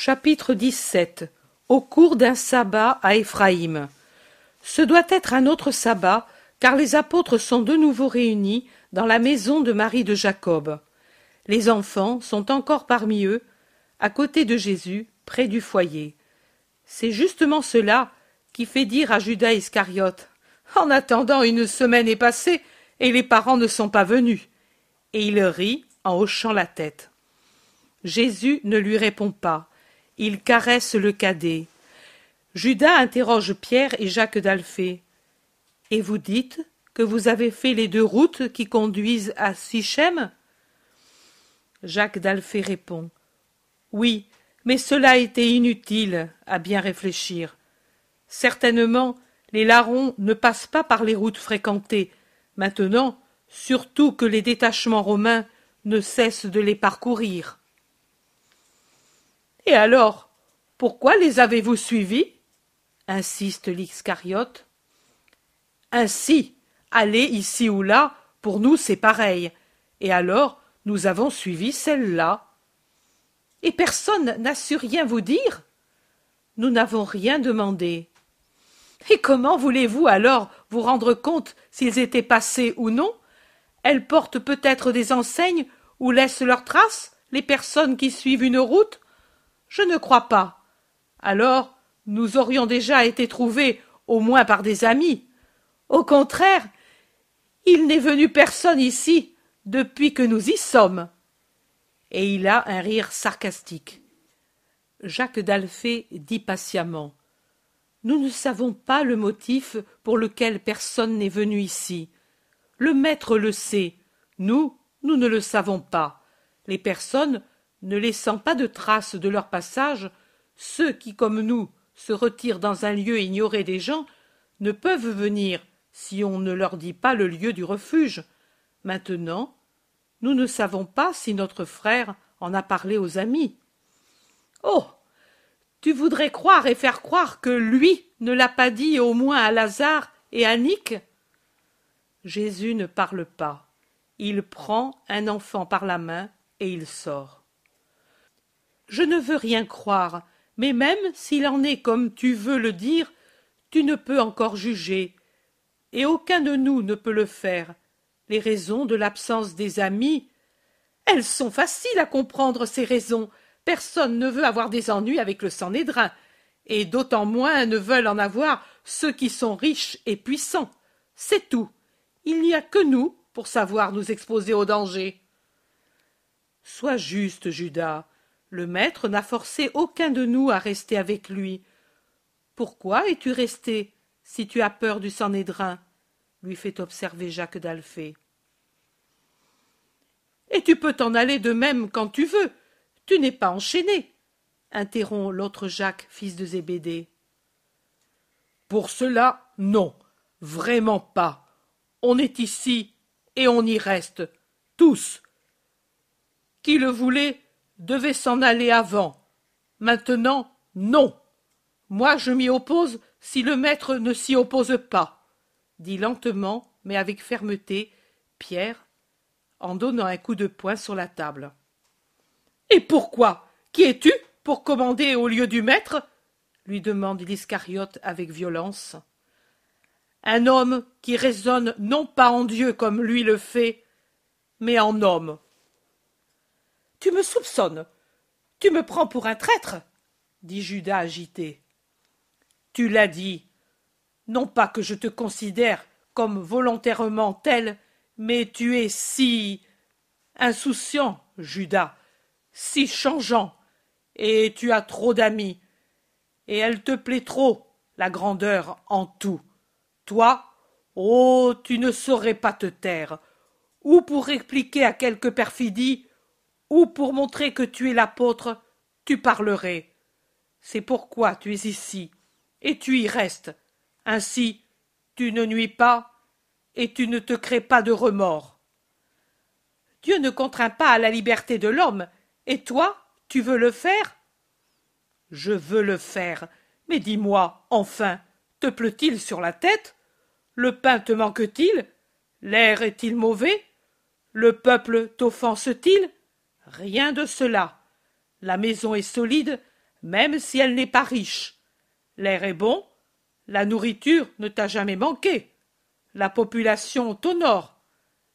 Chapitre XVII Au cours d'un sabbat à Éphraïm. Ce doit être un autre sabbat, car les apôtres sont de nouveau réunis dans la maison de Marie de Jacob. Les enfants sont encore parmi eux, à côté de Jésus, près du foyer. C'est justement cela qui fait dire à Judas Iscariote En attendant, une semaine est passée et les parents ne sont pas venus. Et il rit en hochant la tête. Jésus ne lui répond pas. Il caresse le cadet. Judas interroge Pierre et Jacques d'Alphée. Et vous dites que vous avez fait les deux routes qui conduisent à Sichem? Jacques d'Alphée répond. Oui, mais cela était inutile, à bien réfléchir. Certainement, les larrons ne passent pas par les routes fréquentées. Maintenant, surtout que les détachements romains ne cessent de les parcourir. Et alors, pourquoi les avez-vous suivis? insiste l'Iscariote. Ainsi, aller ici ou là, pour nous c'est pareil. Et alors, nous avons suivi celle-là. Et personne n'a su rien vous dire? Nous n'avons rien demandé. Et comment voulez-vous alors vous rendre compte s'ils étaient passés ou non? Elles portent peut-être des enseignes ou laissent leurs traces, les personnes qui suivent une route? Je ne crois pas. Alors, nous aurions déjà été trouvés au moins par des amis. Au contraire, il n'est venu personne ici depuis que nous y sommes. Et il a un rire sarcastique. Jacques d'Alphée dit patiemment. Nous ne savons pas le motif pour lequel personne n'est venu ici. Le maître le sait. Nous, nous ne le savons pas. Les personnes, ne laissant pas de traces de leur passage, ceux qui, comme nous, se retirent dans un lieu ignoré des gens, ne peuvent venir si on ne leur dit pas le lieu du refuge. Maintenant, nous ne savons pas si notre frère en a parlé aux amis. Oh. Tu voudrais croire et faire croire que lui ne l'a pas dit au moins à Lazare et à Nick? Jésus ne parle pas. Il prend un enfant par la main et il sort. Je ne veux rien croire, mais même s'il en est comme tu veux le dire, tu ne peux encore juger, et aucun de nous ne peut le faire. Les raisons de l'absence des amis. Elles sont faciles à comprendre, ces raisons. Personne ne veut avoir des ennuis avec le Sanhédrin, et d'autant moins ne veulent en avoir ceux qui sont riches et puissants. C'est tout. Il n'y a que nous pour savoir nous exposer au danger. Sois juste, Judas. Le maître n'a forcé aucun de nous à rester avec lui. Pourquoi es-tu resté, si tu as peur du Sanhédrin lui fait observer Jacques d'Alphée. Et tu peux t'en aller de même quand tu veux. Tu n'es pas enchaîné, interrompt l'autre Jacques, fils de Zébédée. Pour cela, non, vraiment pas. On est ici et on y reste, tous. Qui le voulait devait s'en aller avant. Maintenant, non. Moi, je m'y oppose si le maître ne s'y oppose pas, dit lentement, mais avec fermeté, Pierre, en donnant un coup de poing sur la table. Et pourquoi? Qui es-tu pour commander au lieu du maître? lui demande l'Iscariote avec violence. Un homme qui raisonne non pas en Dieu comme lui le fait, mais en homme. Tu me soupçonnes. Tu me prends pour un traître, dit Judas agité. Tu l'as dit. Non pas que je te considère comme volontairement tel, mais tu es si insouciant, Judas, si changeant, et tu as trop d'amis, et elle te plaît trop, la grandeur en tout. Toi, oh, tu ne saurais pas te taire, ou pour répliquer à quelque perfidie, ou pour montrer que tu es l'apôtre, tu parlerais. C'est pourquoi tu es ici, et tu y restes. Ainsi, tu ne nuis pas, et tu ne te crées pas de remords. Dieu ne contraint pas à la liberté de l'homme, et toi, tu veux le faire? Je veux le faire, mais dis-moi, enfin, te pleut-il sur la tête? Le pain te manque-t-il? L'air est-il mauvais? Le peuple t'offense-t-il? Rien de cela. La maison est solide, même si elle n'est pas riche. L'air est bon, la nourriture ne t'a jamais manqué. La population t'honore.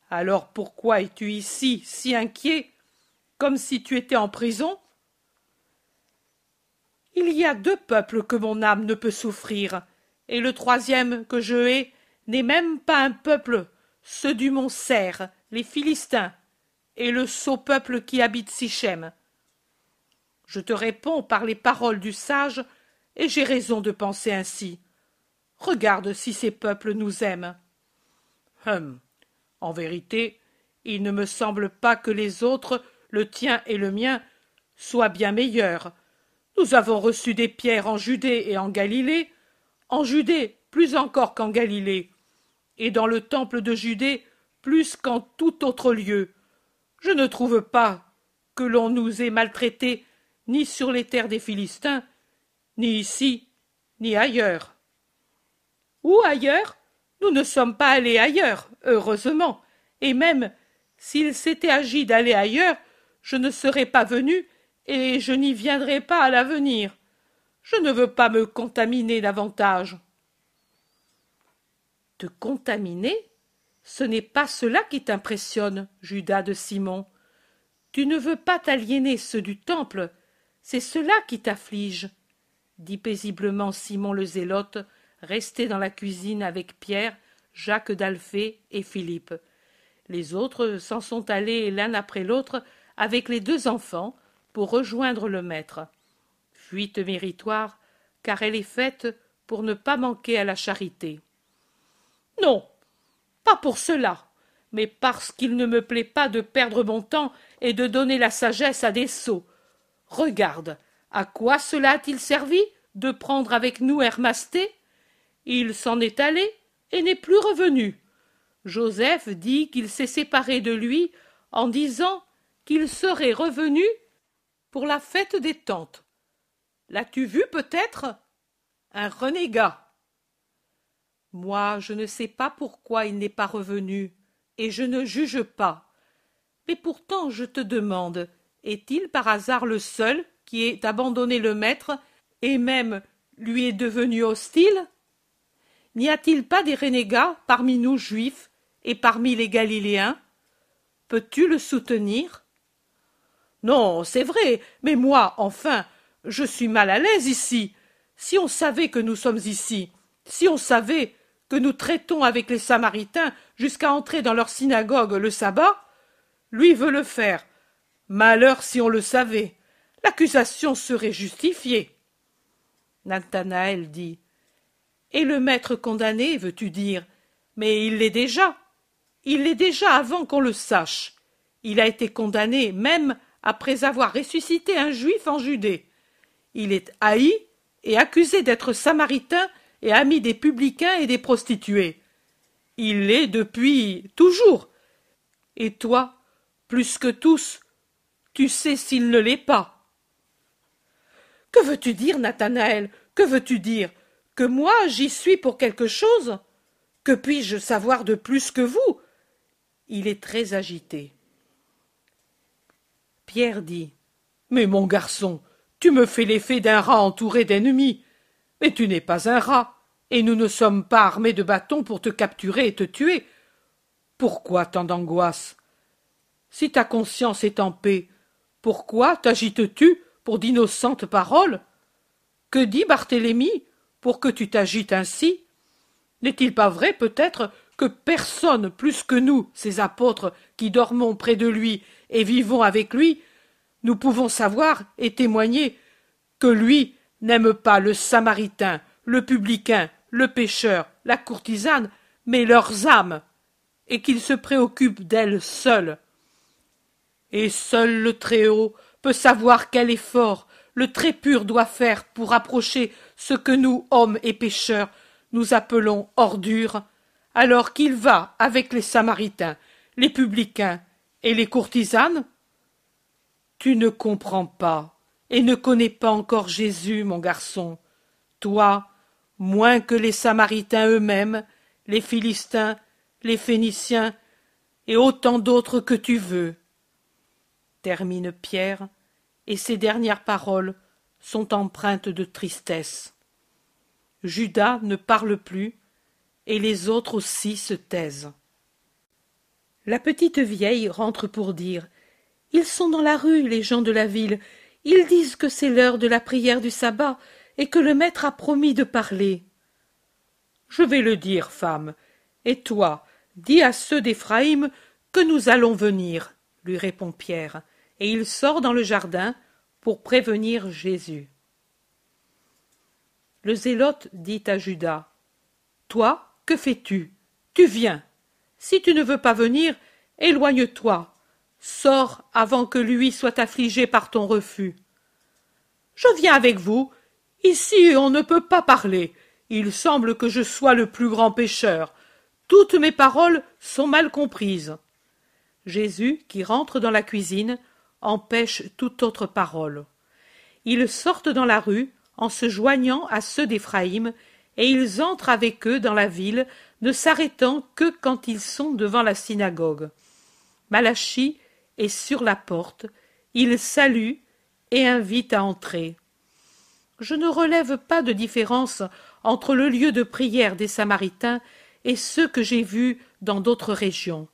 Alors pourquoi es-tu ici si inquiet, comme si tu étais en prison? Il y a deux peuples que mon âme ne peut souffrir, et le troisième que je hais n'est même pas un peuple, ceux du mont Serre, les Philistins, et le sot peuple qui habite Sichem. Je te réponds par les paroles du sage, et j'ai raison de penser ainsi. Regarde si ces peuples nous aiment. Hum. En vérité, il ne me semble pas que les autres, le tien et le mien, soient bien meilleurs. Nous avons reçu des pierres en Judée et en Galilée, en Judée plus encore qu'en Galilée, et dans le temple de Judée plus qu'en tout autre lieu. Je ne trouve pas que l'on nous ait maltraités ni sur les terres des Philistins, ni ici, ni ailleurs. Où ailleurs Nous ne sommes pas allés ailleurs, heureusement, et même s'il s'était agi d'aller ailleurs, je ne serais pas venu et je n'y viendrai pas à l'avenir. Je ne veux pas me contaminer davantage. Te contaminer? Ce n'est pas cela qui t'impressionne, Judas de Simon. Tu ne veux pas t'aliéner ceux du temple, c'est cela qui t'afflige, dit paisiblement Simon le Zélote, resté dans la cuisine avec Pierre, Jacques d'Alphée et Philippe. Les autres s'en sont allés l'un après l'autre avec les deux enfants pour rejoindre le maître fuite méritoire, car elle est faite pour ne pas manquer à la charité. Non, pas pour cela, mais parce qu'il ne me plaît pas de perdre mon temps et de donner la sagesse à des sots. Regarde, à quoi cela a-t-il servi de prendre avec nous Hermasté? Il s'en est allé et n'est plus revenu. Joseph dit qu'il s'est séparé de lui en disant qu'il serait revenu pour la fête des tentes. L'as-tu vu peut-être? Un renégat. Moi, je ne sais pas pourquoi il n'est pas revenu, et je ne juge pas. Mais pourtant, je te demande, est-il par hasard le seul qui ait abandonné le maître et même lui est devenu hostile? N'y a-t-il pas des renégats parmi nous juifs et parmi les Galiléens? Peux-tu le soutenir? Non, c'est vrai, mais moi, enfin, je suis mal à l'aise ici. Si on savait que nous sommes ici, si on savait que nous traitons avec les Samaritains jusqu'à entrer dans leur synagogue le sabbat, lui veut le faire. Malheur si on le savait. L'accusation serait justifiée. Nathanaël dit. Et le maître condamné, veux-tu dire? Mais il l'est déjà. Il l'est déjà avant qu'on le sache. Il a été condamné même après avoir ressuscité un juif en Judée. Il est haï et accusé d'être samaritain et ami des publicains et des prostituées. Il l'est depuis toujours. Et toi, plus que tous, tu sais s'il ne l'est pas. Que veux-tu dire, Nathanaël? Que veux-tu dire? Que moi j'y suis pour quelque chose? Que puis-je savoir de plus que vous? Il est très agité. Pierre dit Mais mon garçon, tu me fais l'effet d'un rat entouré d'ennemis. Mais tu n'es pas un rat, et nous ne sommes pas armés de bâtons pour te capturer et te tuer. Pourquoi tant d'angoisse? Si ta conscience est en paix, pourquoi t'agites-tu pour d'innocentes paroles? Que dit Barthélemy pour que tu t'agites ainsi? N'est-il pas vrai peut-être que personne plus que nous, ces apôtres qui dormons près de lui et vivons avec lui, nous pouvons savoir et témoigner que lui n'aime pas le samaritain, le publicain, le pécheur, la courtisane, mais leurs âmes, et qu'il se préoccupe d'elles seules. Et seul le Très-Haut peut savoir quel effort le Très-Pur doit faire pour approcher ce que nous, hommes et pécheurs, nous appelons ordures, alors qu'il va avec les Samaritains, les publicains et les courtisanes tu ne comprends pas et ne connais pas encore Jésus, mon garçon. Toi, moins que les Samaritains eux-mêmes, les Philistins, les Phéniciens, et autant d'autres que tu veux. Termine Pierre, et ses dernières paroles sont empreintes de tristesse. Judas ne parle plus, et les autres aussi se taisent. La petite vieille rentre pour dire Ils sont dans la rue, les gens de la ville. Ils disent que c'est l'heure de la prière du sabbat et que le maître a promis de parler. Je vais le dire, femme. Et toi, dis à ceux d'Éphraïm que nous allons venir, lui répond Pierre, et il sort dans le jardin pour prévenir Jésus. Le zélote dit à Judas Toi, que fais-tu? Tu viens. Si tu ne veux pas venir, éloigne-toi. Sors avant que lui soit affligé par ton refus. Je viens avec vous. Ici on ne peut pas parler. Il semble que je sois le plus grand pécheur. Toutes mes paroles sont mal comprises. Jésus, qui rentre dans la cuisine, empêche toute autre parole. Ils sortent dans la rue en se joignant à ceux d'Éphraïm, et ils entrent avec eux dans la ville ne s'arrêtant que quand ils sont devant la synagogue. Malachie est sur la porte, il salue et invite à entrer. Je ne relève pas de différence entre le lieu de prière des Samaritains et ceux que j'ai vus dans d'autres régions.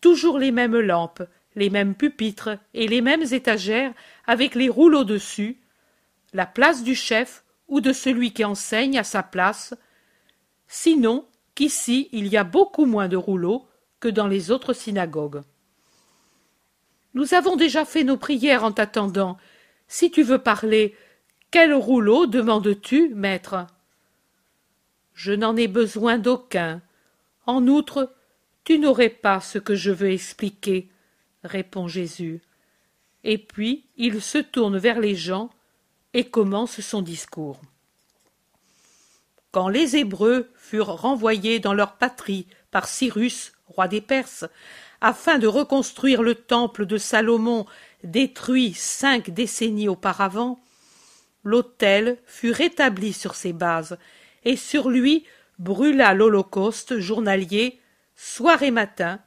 Toujours les mêmes lampes, les mêmes pupitres et les mêmes étagères avec les rouleaux dessus, la place du chef ou de celui qui enseigne à sa place, sinon qu'ici il y a beaucoup moins de rouleaux que dans les autres synagogues. Nous avons déjà fait nos prières en t'attendant. Si tu veux parler, quel rouleau demandes-tu, maître? Je n'en ai besoin d'aucun. En outre, tu n'aurais pas ce que je veux expliquer, répond Jésus. Et puis il se tourne vers les gens et commence son discours. Quand les Hébreux furent renvoyés dans leur patrie par Cyrus, roi des Perses, afin de reconstruire le temple de Salomon détruit cinq décennies auparavant, l'autel fut rétabli sur ses bases, et sur lui brûla l'holocauste journalier soir et matin,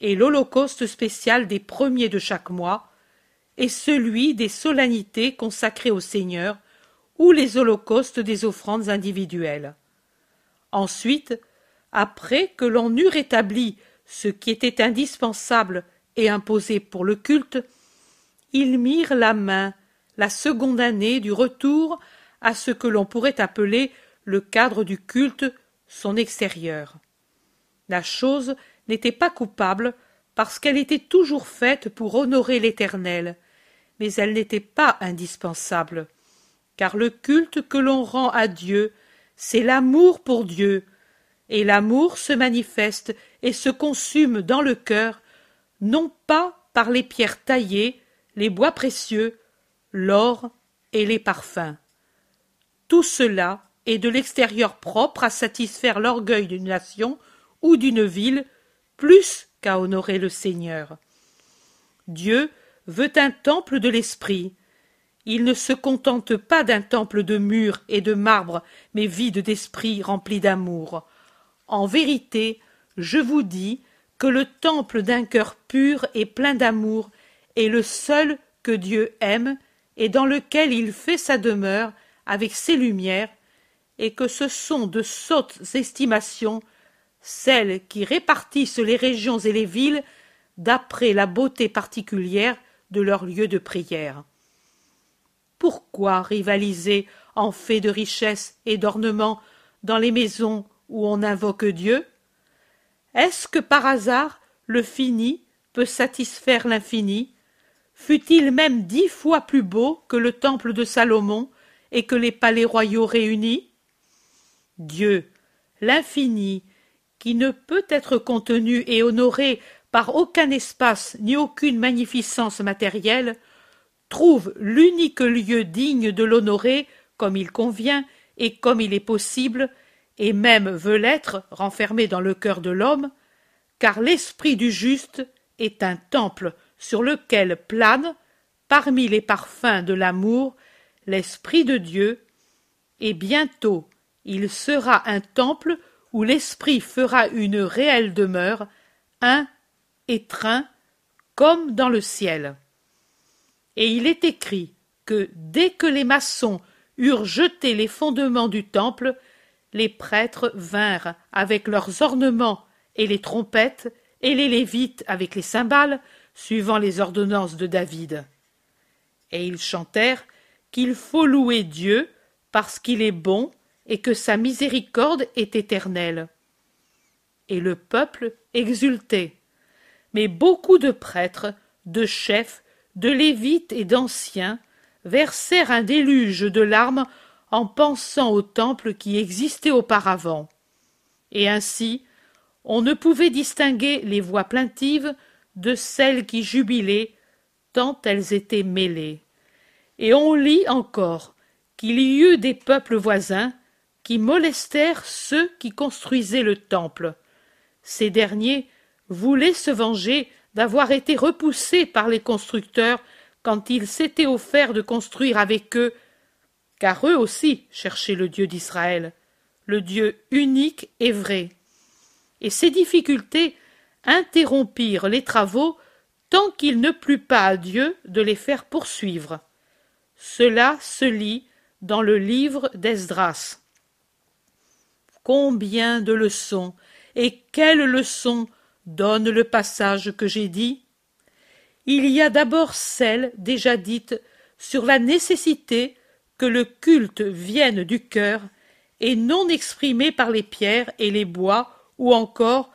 et l'holocauste spécial des premiers de chaque mois, et celui des solennités consacrées au Seigneur, ou les holocaustes des offrandes individuelles. Ensuite, après que l'on eut rétabli ce qui était indispensable et imposé pour le culte, ils mirent la main la seconde année du retour à ce que l'on pourrait appeler le cadre du culte, son extérieur. La chose n'était pas coupable parce qu'elle était toujours faite pour honorer l'Éternel, mais elle n'était pas indispensable car le culte que l'on rend à Dieu, c'est l'amour pour Dieu, et l'amour se manifeste et se consume dans le cœur, non pas par les pierres taillées, les bois précieux, l'or et les parfums. Tout cela est de l'extérieur propre à satisfaire l'orgueil d'une nation ou d'une ville, plus qu'à honorer le Seigneur. Dieu veut un temple de l'esprit, il ne se contente pas d'un temple de murs et de marbre, mais vide d'esprit rempli d'amour. En vérité, je vous dis que le temple d'un cœur pur et plein d'amour est le seul que Dieu aime et dans lequel il fait sa demeure avec ses lumières, et que ce sont de sottes estimations celles qui répartissent les régions et les villes d'après la beauté particulière de leur lieu de prière. Pourquoi rivaliser en fait de richesse et d'ornement dans les maisons où on invoque Dieu? Est-ce que par hasard le fini peut satisfaire l'infini Fut-il même dix fois plus beau que le temple de Salomon et que les palais royaux réunis? Dieu, l'infini, qui ne peut être contenu et honoré par aucun espace ni aucune magnificence matérielle, trouve l'unique lieu digne de l'honorer comme il convient et comme il est possible, et même veut l'être renfermé dans le cœur de l'homme, car l'esprit du juste est un temple sur lequel plane, parmi les parfums de l'amour, l'esprit de Dieu, et bientôt il sera un temple où l'esprit fera une réelle demeure, un étreint, comme dans le ciel. Et il est écrit que dès que les maçons eurent jeté les fondements du temple, les prêtres vinrent avec leurs ornements et les trompettes, et les Lévites avec les cymbales, suivant les ordonnances de David. Et ils chantèrent qu'il faut louer Dieu parce qu'il est bon et que sa miséricorde est éternelle. Et le peuple exultait. Mais beaucoup de prêtres, de chefs, de lévites et d'anciens versèrent un déluge de larmes en pensant au temple qui existait auparavant. Et ainsi, on ne pouvait distinguer les voix plaintives de celles qui jubilaient, tant elles étaient mêlées. Et on lit encore qu'il y eut des peuples voisins qui molestèrent ceux qui construisaient le temple. Ces derniers voulaient se venger d'avoir été repoussés par les constructeurs quand ils s'étaient offerts de construire avec eux, car eux aussi cherchaient le Dieu d'Israël, le Dieu unique et vrai. Et ces difficultés interrompirent les travaux tant qu'il ne plut pas à Dieu de les faire poursuivre. Cela se lit dans le livre d'Esdras. Combien de leçons et quelles leçons donne le passage que j'ai dit? Il y a d'abord celle déjà dite sur la nécessité que le culte vienne du cœur et non exprimé par les pierres et les bois ou encore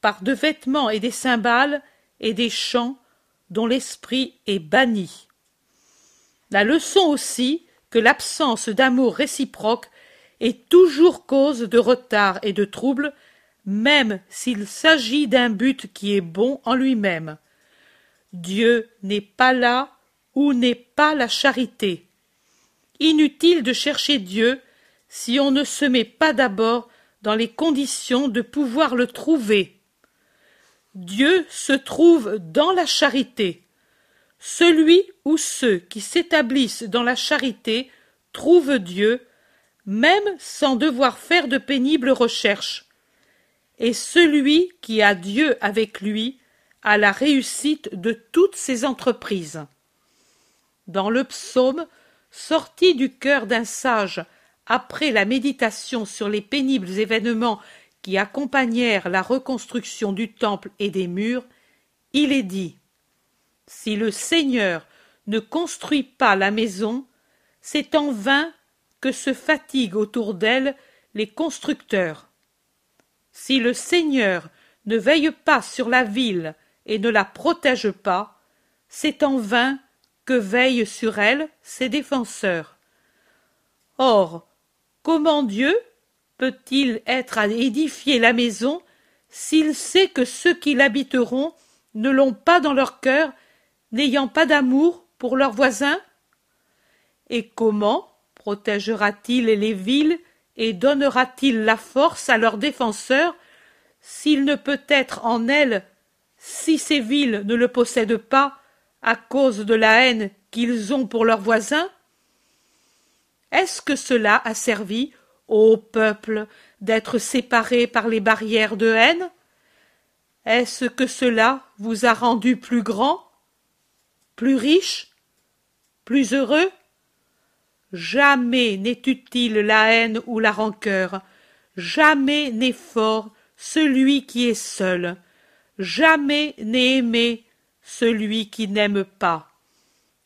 par de vêtements et des cymbales et des chants dont l'esprit est banni. La leçon aussi que l'absence d'amour réciproque est toujours cause de retard et de trouble, même s'il s'agit d'un but qui est bon en lui-même. Dieu n'est pas là où n'est pas la charité. Inutile de chercher Dieu si on ne se met pas d'abord dans les conditions de pouvoir le trouver. Dieu se trouve dans la charité. Celui ou ceux qui s'établissent dans la charité trouvent Dieu, même sans devoir faire de pénibles recherches. Et celui qui a Dieu avec lui a la réussite de toutes ses entreprises. Dans le psaume, sorti du cœur d'un sage après la méditation sur les pénibles événements qui accompagnèrent la reconstruction du temple et des murs, il est dit Si le Seigneur ne construit pas la maison, c'est en vain que se fatiguent autour d'elle les constructeurs. Si le Seigneur ne veille pas sur la ville et ne la protège pas, c'est en vain que veillent sur elle ses défenseurs. Or, Comment Dieu peut-il être à édifier la maison s'il sait que ceux qui l'habiteront ne l'ont pas dans leur cœur, n'ayant pas d'amour pour leurs voisins? Et comment protégera-t-il les villes et donnera-t-il la force à leurs défenseurs s'il ne peut être en elles, si ces villes ne le possèdent pas, à cause de la haine qu'ils ont pour leurs voisins? Est-ce que cela a servi, ô peuple, d'être séparé par les barrières de haine? Est-ce que cela vous a rendu plus grand, plus riche, plus heureux? Jamais n'est utile la haine ou la rancœur, jamais n'est fort celui qui est seul, jamais n'est aimé celui qui n'aime pas.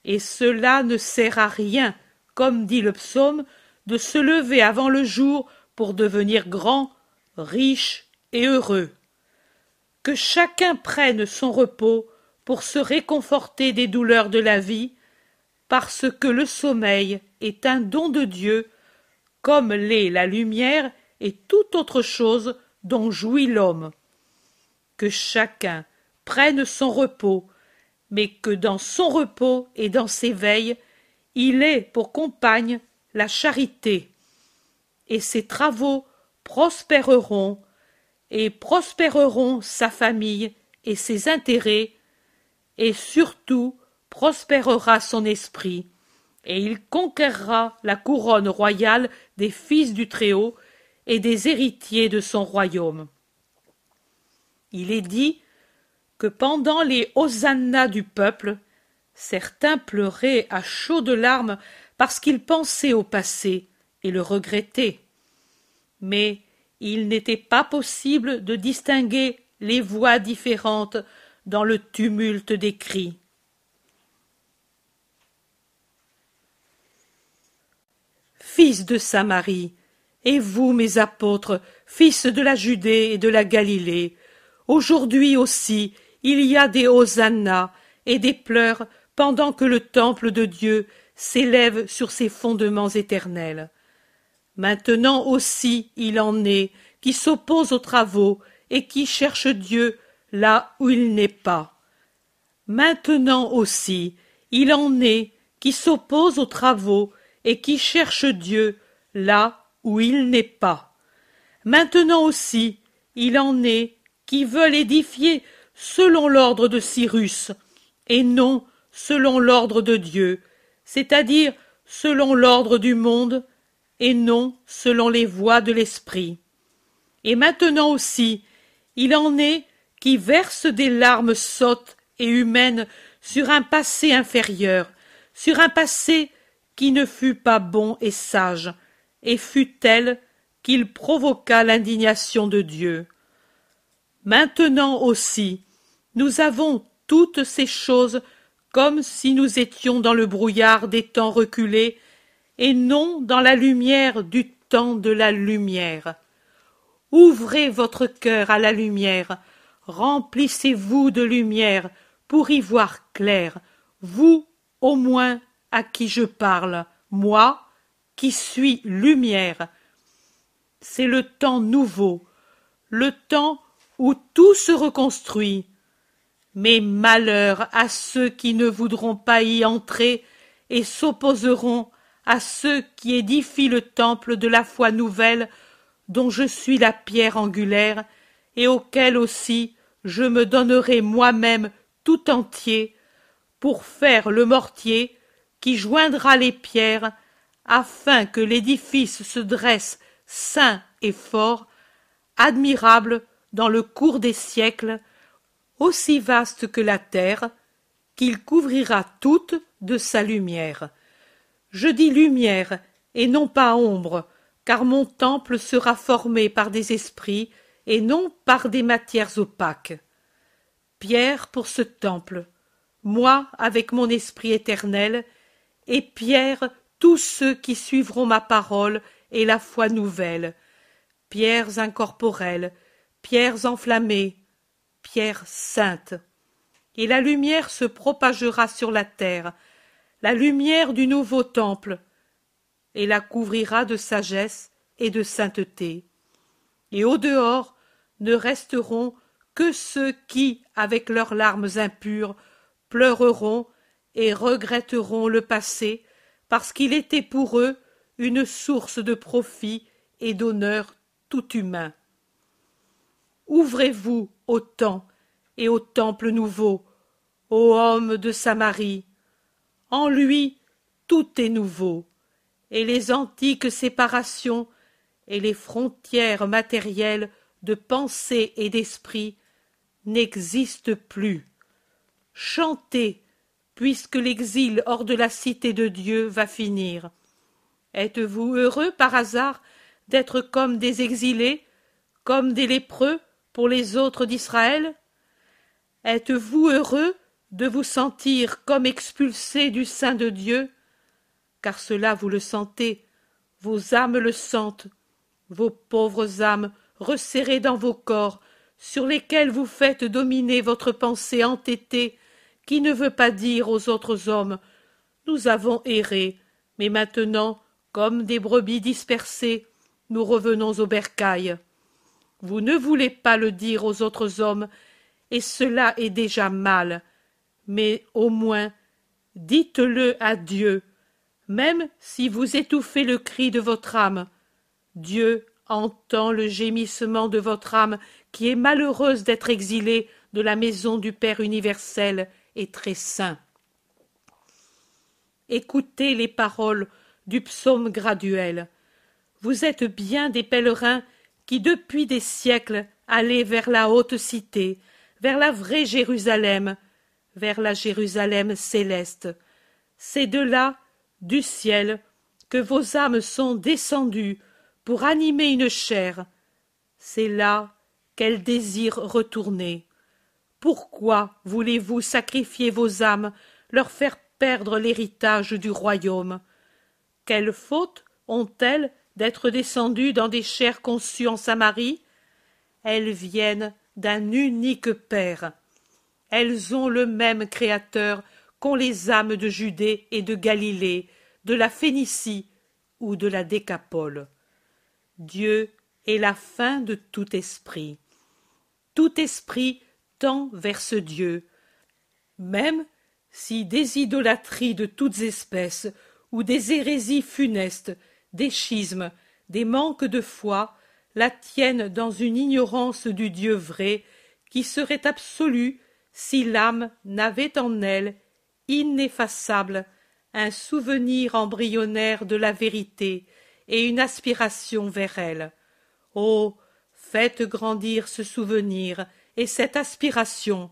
Et cela ne sert à rien comme dit le psaume, de se lever avant le jour pour devenir grand, riche et heureux. Que chacun prenne son repos pour se réconforter des douleurs de la vie, parce que le sommeil est un don de Dieu, comme l'est la lumière et toute autre chose dont jouit l'homme. Que chacun prenne son repos, mais que dans son repos et dans ses veilles, il est pour compagne la charité, et ses travaux prospéreront, et prospéreront sa famille et ses intérêts, et surtout prospérera son esprit, et il conquérera la couronne royale des fils du Très-Haut et des héritiers de son royaume. Il est dit que pendant les hosannas du peuple, Certains pleuraient à chaudes larmes parce qu'ils pensaient au passé et le regrettaient. Mais il n'était pas possible de distinguer les voix différentes dans le tumulte des cris. Fils de Samarie, et vous, mes apôtres, fils de la Judée et de la Galilée, aujourd'hui aussi il y a des hosannas et des pleurs pendant que le temple de Dieu s'élève sur ses fondements éternels. Maintenant aussi il en est qui s'opposent aux travaux et qui cherchent Dieu là où il n'est pas. Maintenant aussi il en est qui s'opposent aux travaux et qui cherchent Dieu là où il n'est pas. Maintenant aussi il en est qui veulent édifier selon l'ordre de Cyrus, et non selon l'ordre de Dieu, c'est-à-dire selon l'ordre du monde, et non selon les voies de l'esprit. Et maintenant aussi, il en est qui versent des larmes sottes et humaines sur un passé inférieur, sur un passé qui ne fut pas bon et sage, et fut tel qu'il provoqua l'indignation de Dieu. Maintenant aussi, nous avons toutes ces choses comme si nous étions dans le brouillard des temps reculés et non dans la lumière du temps de la lumière. Ouvrez votre cœur à la lumière, remplissez-vous de lumière pour y voir clair, vous au moins à qui je parle, moi qui suis lumière. C'est le temps nouveau, le temps où tout se reconstruit. Mais malheur à ceux qui ne voudront pas y entrer et s'opposeront à ceux qui édifient le temple de la foi nouvelle dont je suis la pierre angulaire et auquel aussi je me donnerai moi-même tout entier pour faire le mortier qui joindra les pierres afin que l'édifice se dresse saint et fort, admirable dans le cours des siècles, aussi vaste que la terre, qu'il couvrira toute de sa lumière. Je dis lumière et non pas ombre, car mon temple sera formé par des esprits et non par des matières opaques. Pierre pour ce temple, moi avec mon esprit éternel, et Pierre tous ceux qui suivront ma parole et la foi nouvelle, pierres incorporelles, pierres enflammées, pierres saintes. Et la lumière se propagera sur la terre, la lumière du nouveau temple, et la couvrira de sagesse et de sainteté. Et au dehors ne resteront que ceux qui, avec leurs larmes impures, pleureront et regretteront le passé, parce qu'il était pour eux une source de profit et d'honneur tout humain. Ouvrez-vous temps et au temple nouveau, ô homme de Samarie. En lui tout est nouveau, et les antiques séparations et les frontières matérielles de pensée et d'esprit n'existent plus. Chantez, puisque l'exil hors de la cité de Dieu va finir. Êtes-vous heureux par hasard d'être comme des exilés, comme des lépreux, pour les autres d'Israël Êtes-vous heureux de vous sentir comme expulsés du sein de Dieu? Car cela vous le sentez, vos âmes le sentent, vos pauvres âmes resserrées dans vos corps, sur lesquels vous faites dominer votre pensée entêtée, qui ne veut pas dire aux autres hommes Nous avons erré, mais maintenant, comme des brebis dispersées, nous revenons au bercail. Vous ne voulez pas le dire aux autres hommes, et cela est déjà mal. Mais au moins, dites-le à Dieu, même si vous étouffez le cri de votre âme. Dieu entend le gémissement de votre âme qui est malheureuse d'être exilée de la maison du Père universel et très saint. Écoutez les paroles du psaume graduel. Vous êtes bien des pèlerins qui depuis des siècles allez vers la haute cité, vers la vraie Jérusalem, vers la Jérusalem céleste. C'est de là, du ciel, que vos âmes sont descendues pour animer une chair. C'est là qu'elles désirent retourner. Pourquoi voulez-vous sacrifier vos âmes, leur faire perdre l'héritage du royaume? Quelle faute ont-elles d'être descendues dans des chairs conçues en Samarie Elles viennent d'un unique Père. Elles ont le même Créateur qu'ont les âmes de Judée et de Galilée, de la Phénicie ou de la Décapole. Dieu est la fin de tout esprit. Tout esprit tend vers ce Dieu. Même si des idolâtries de toutes espèces ou des hérésies funestes, des schismes, des manques de foi la tiennent dans une ignorance du Dieu vrai qui serait absolue si l'âme n'avait en elle, ineffaçable, un souvenir embryonnaire de la vérité et une aspiration vers elle. Oh. Faites grandir ce souvenir et cette aspiration.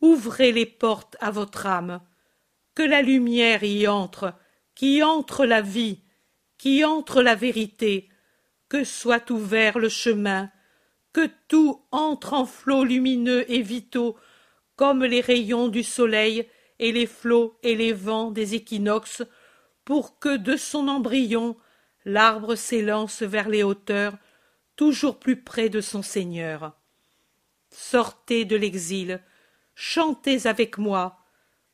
Ouvrez les portes à votre âme. Que la lumière y entre, qui entre la vie, qui entre la vérité, que soit ouvert le chemin, que tout entre en flots lumineux et vitaux, comme les rayons du soleil et les flots et les vents des équinoxes, pour que de son embryon l'arbre s'élance vers les hauteurs, toujours plus près de son Seigneur. Sortez de l'exil, chantez avec moi.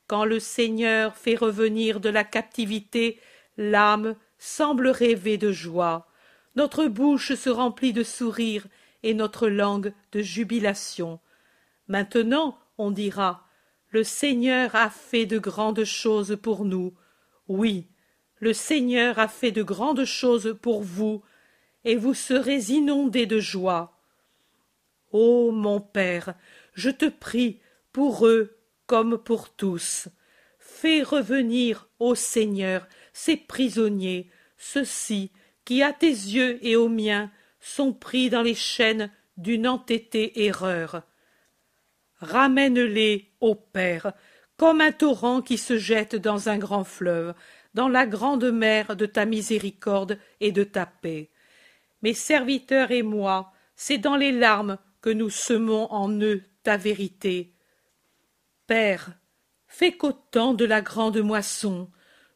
Quand le Seigneur fait revenir de la captivité, l'âme semble rêver de joie notre bouche se remplit de sourires et notre langue de jubilation. Maintenant, on dira, le Seigneur a fait de grandes choses pour nous. Oui, le Seigneur a fait de grandes choses pour vous, et vous serez inondés de joie. Ô mon Père, je te prie, pour eux comme pour tous, fais revenir, ô Seigneur, ces prisonniers, ceux-ci qui à tes yeux et aux miens sont pris dans les chaînes d'une entêtée erreur. Ramène-les, ô Père, comme un torrent qui se jette dans un grand fleuve, dans la grande mer de ta miséricorde et de ta paix. Mes serviteurs et moi, c'est dans les larmes que nous semons en eux ta vérité. Père, fais qu'au temps de la grande moisson,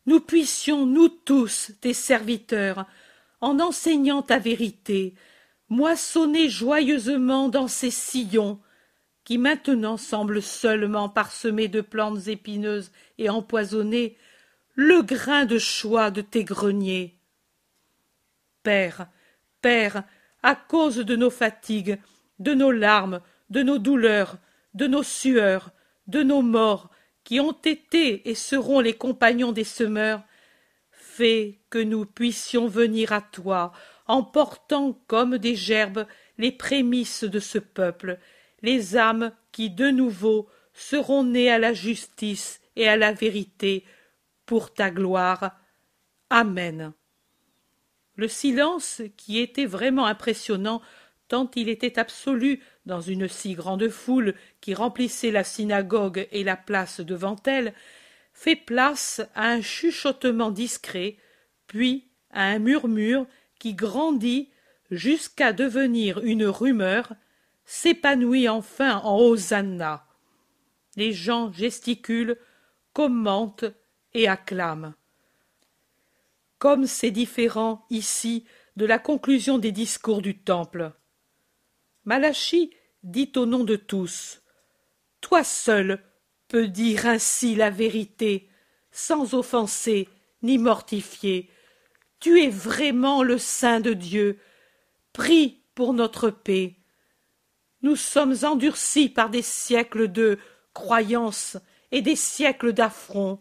nous puissions, nous tous, tes serviteurs, en enseignant ta vérité, moissonner joyeusement dans ces sillons, qui maintenant semblent seulement parsemés de plantes épineuses et empoisonnées, le grain de choix de tes greniers. Père, Père, à cause de nos fatigues, de nos larmes, de nos douleurs, de nos sueurs, de nos morts, qui ont été et seront les compagnons des semeurs, fais que nous puissions venir à toi, en portant comme des gerbes les prémices de ce peuple, les âmes qui de nouveau seront nées à la justice et à la vérité, pour ta gloire. Amen. Le silence, qui était vraiment impressionnant, tant il était absolu dans une si grande foule qui remplissait la synagogue et la place devant elle, fait place à un chuchotement discret, puis à un murmure qui grandit jusqu'à devenir une rumeur, s'épanouit enfin en hosanna. Les gens gesticulent, commentent et acclament. Comme c'est différent ici de la conclusion des discours du temple. Malachi dit au nom de tous Toi seul, peut dire ainsi la vérité, sans offenser ni mortifier. Tu es vraiment le Saint de Dieu. Prie pour notre paix. Nous sommes endurcis par des siècles de croyance et des siècles d'affront,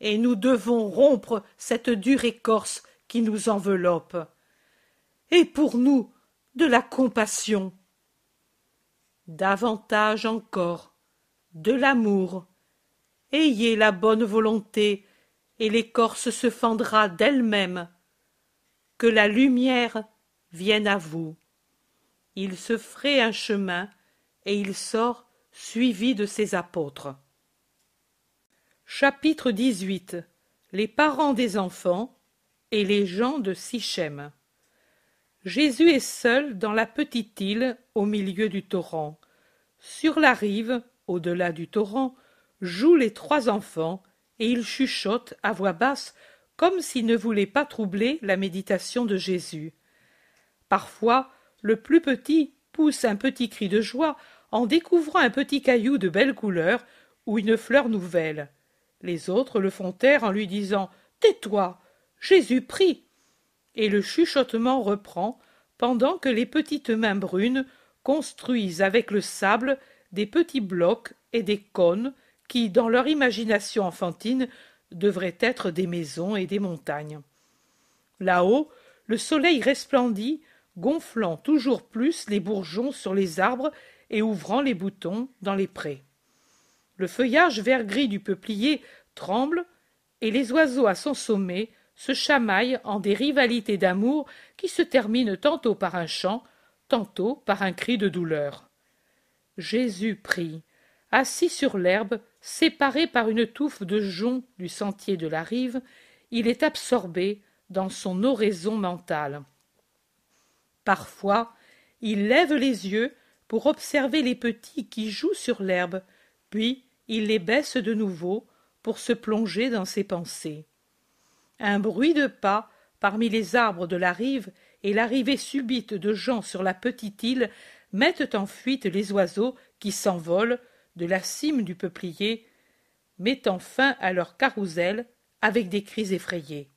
et nous devons rompre cette dure écorce qui nous enveloppe. Et pour nous, de la compassion. Davantage encore, de l'amour. Ayez la bonne volonté, et l'écorce se fendra d'elle-même. Que la lumière vienne à vous. Il se ferait un chemin, et il sort suivi de ses apôtres. Chapitre XVIII Les parents des enfants et les gens de Sichem. Jésus est seul dans la petite île au milieu du torrent. Sur la rive, au-delà du torrent, jouent les trois enfants et ils chuchotent à voix basse comme s'ils ne voulaient pas troubler la méditation de Jésus. Parfois, le plus petit pousse un petit cri de joie en découvrant un petit caillou de belle couleur ou une fleur nouvelle. Les autres le font taire en lui disant Tais-toi, Jésus prie. Et le chuchotement reprend pendant que les petites mains brunes construisent avec le sable des petits blocs et des cônes qui, dans leur imagination enfantine, devraient être des maisons et des montagnes. Là-haut, le soleil resplendit, gonflant toujours plus les bourgeons sur les arbres et ouvrant les boutons dans les prés. Le feuillage vert-gris du peuplier tremble, et les oiseaux à son sommet se chamaillent en des rivalités d'amour qui se terminent tantôt par un chant, tantôt par un cri de douleur. Jésus prie, assis sur l'herbe, séparé par une touffe de joncs du sentier de la rive, il est absorbé dans son oraison mentale. Parfois, il lève les yeux pour observer les petits qui jouent sur l'herbe, puis il les baisse de nouveau pour se plonger dans ses pensées. Un bruit de pas parmi les arbres de la rive et l'arrivée subite de gens sur la petite île mettent en fuite les oiseaux qui s'envolent de la cime du peuplier, mettant fin à leur carrousel avec des cris effrayés.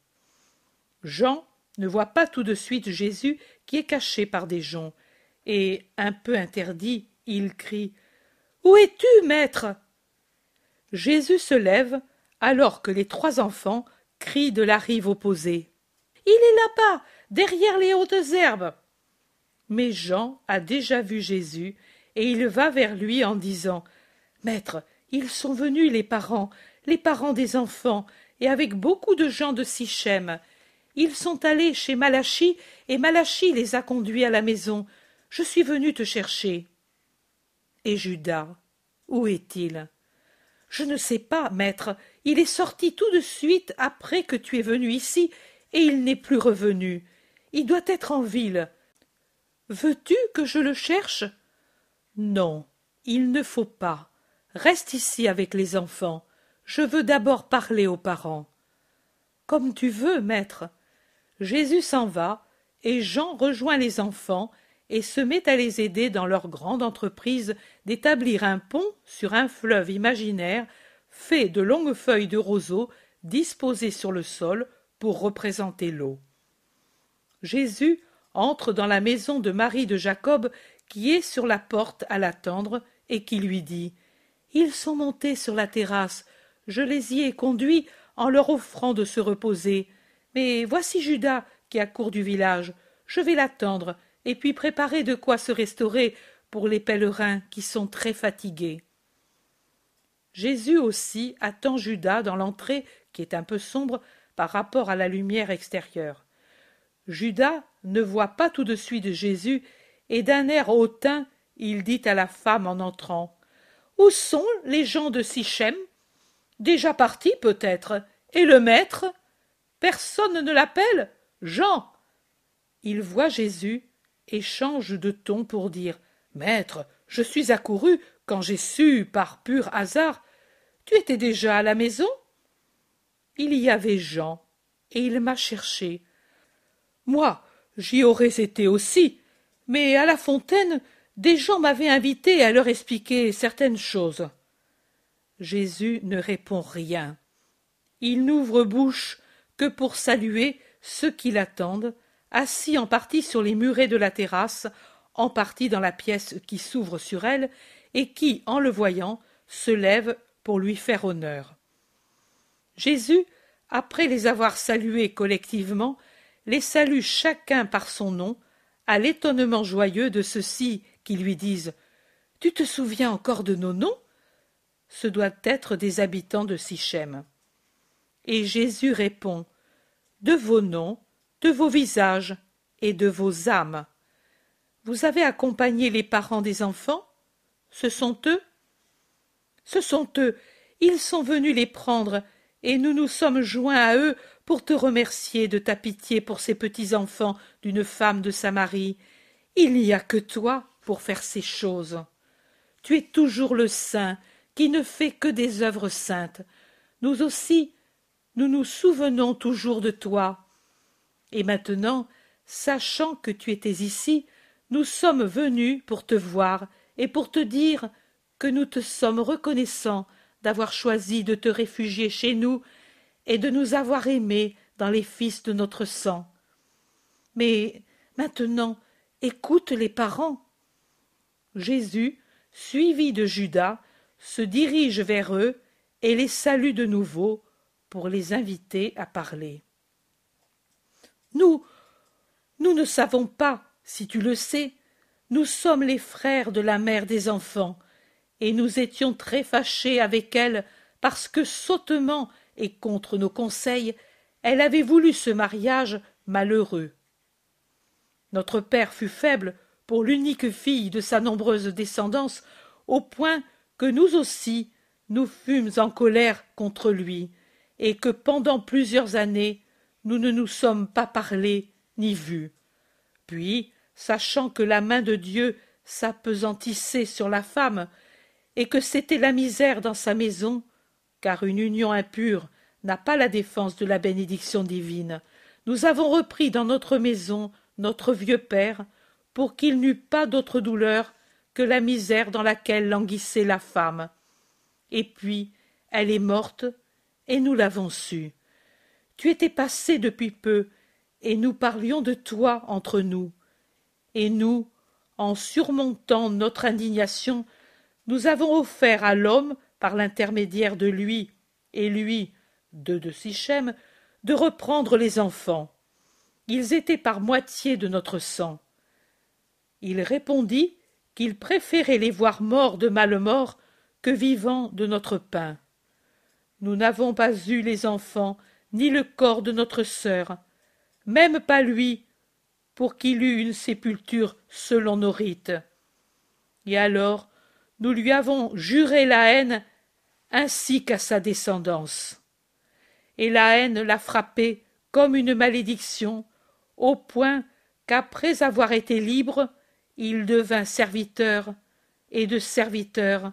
Jean ne voit pas tout de suite Jésus qui est caché par des joncs, et, un peu interdit, il crie Où es-tu, maître? Jésus se lève alors que les trois enfants de la rive opposée. Il est là-bas, derrière les hautes herbes. Mais Jean a déjà vu Jésus, et il va vers lui en disant Maître, ils sont venus, les parents, les parents des enfants, et avec beaucoup de gens de Sichem. Ils sont allés chez Malachi, et Malachi les a conduits à la maison. Je suis venu te chercher. Et Judas, où est-il? Je ne sais pas, maître. Il est sorti tout de suite après que tu es venu ici, et il n'est plus revenu. Il doit être en ville. Veux-tu que je le cherche? Non, il ne faut pas. Reste ici avec les enfants. Je veux d'abord parler aux parents. Comme tu veux, maître. Jésus s'en va, et Jean rejoint les enfants et se met à les aider dans leur grande entreprise d'établir un pont sur un fleuve imaginaire fait de longues feuilles de roseau disposées sur le sol pour représenter l'eau. Jésus entre dans la maison de Marie de Jacob qui est sur la porte à l'attendre et qui lui dit Ils sont montés sur la terrasse, je les y ai conduits en leur offrant de se reposer. Mais voici Judas qui accourt du village. Je vais l'attendre et puis préparer de quoi se restaurer pour les pèlerins qui sont très fatigués. Jésus aussi attend Judas dans l'entrée qui est un peu sombre par rapport à la lumière extérieure. Judas ne voit pas tout de suite Jésus et d'un air hautain il dit à la femme en entrant Où sont les gens de Sichem? Déjà partis peut-être. Et le maître? Personne ne l'appelle? Jean. Il voit Jésus et change de ton pour dire Maître, je suis accouru quand j'ai su, par pur hasard. Tu étais déjà à la maison? Il y avait Jean, et il m'a cherché. Moi, j'y aurais été aussi, mais à la fontaine, des gens m'avaient invité à leur expliquer certaines choses. Jésus ne répond rien. Il n'ouvre bouche que pour saluer ceux qui l'attendent, assis en partie sur les murets de la terrasse, en partie dans la pièce qui s'ouvre sur elle, et qui, en le voyant, se lèvent pour lui faire honneur. Jésus, après les avoir salués collectivement, les salue chacun par son nom, à l'étonnement joyeux de ceux-ci qui lui disent Tu te souviens encore de nos noms? Ce doit être des habitants de Sichem. Et Jésus répond De vos noms, de vos visages et de vos âmes. Vous avez accompagné les parents des enfants Ce sont eux Ce sont eux. ils sont venus les prendre, et nous nous sommes joints à eux pour te remercier de ta pitié pour ces petits enfants d'une femme de Samarie. Il n'y a que toi pour faire ces choses. Tu es toujours le saint qui ne fait que des œuvres saintes. Nous aussi, nous nous souvenons toujours de toi. Et maintenant, sachant que tu étais ici, nous sommes venus pour te voir et pour te dire que nous te sommes reconnaissants d'avoir choisi de te réfugier chez nous et de nous avoir aimés dans les fils de notre sang. Mais maintenant, écoute les parents. Jésus, suivi de Judas, se dirige vers eux et les salue de nouveau pour les inviter à parler. Nous, nous ne savons pas, si tu le sais, nous sommes les frères de la mère des enfants, et nous étions très fâchés avec elle parce que sottement et contre nos conseils, elle avait voulu ce mariage malheureux. Notre père fut faible pour l'unique fille de sa nombreuse descendance, au point que nous aussi nous fûmes en colère contre lui, et que pendant plusieurs années nous ne nous sommes pas parlé ni vus. Puis, sachant que la main de Dieu s'appesantissait sur la femme, et que c'était la misère dans sa maison, car une union impure n'a pas la défense de la bénédiction divine, nous avons repris dans notre maison notre vieux père, pour qu'il n'eût pas d'autre douleur que la misère dans laquelle languissait la femme. Et puis, elle est morte, et nous l'avons su. Tu étais passé depuis peu, et nous parlions de toi entre nous. Et nous, en surmontant notre indignation, nous avons offert à l'homme, par l'intermédiaire de lui, et lui, de de Sichem, de reprendre les enfants. Ils étaient par moitié de notre sang. Il répondit qu'il préférait les voir morts de mort que vivants de notre pain. Nous n'avons pas eu les enfants, ni le corps de notre sœur, même pas lui, pour qu'il eût une sépulture selon nos rites. Et alors nous lui avons juré la haine ainsi qu'à sa descendance. Et la haine l'a frappé comme une malédiction, au point qu'après avoir été libre, il devint serviteur, et de serviteur,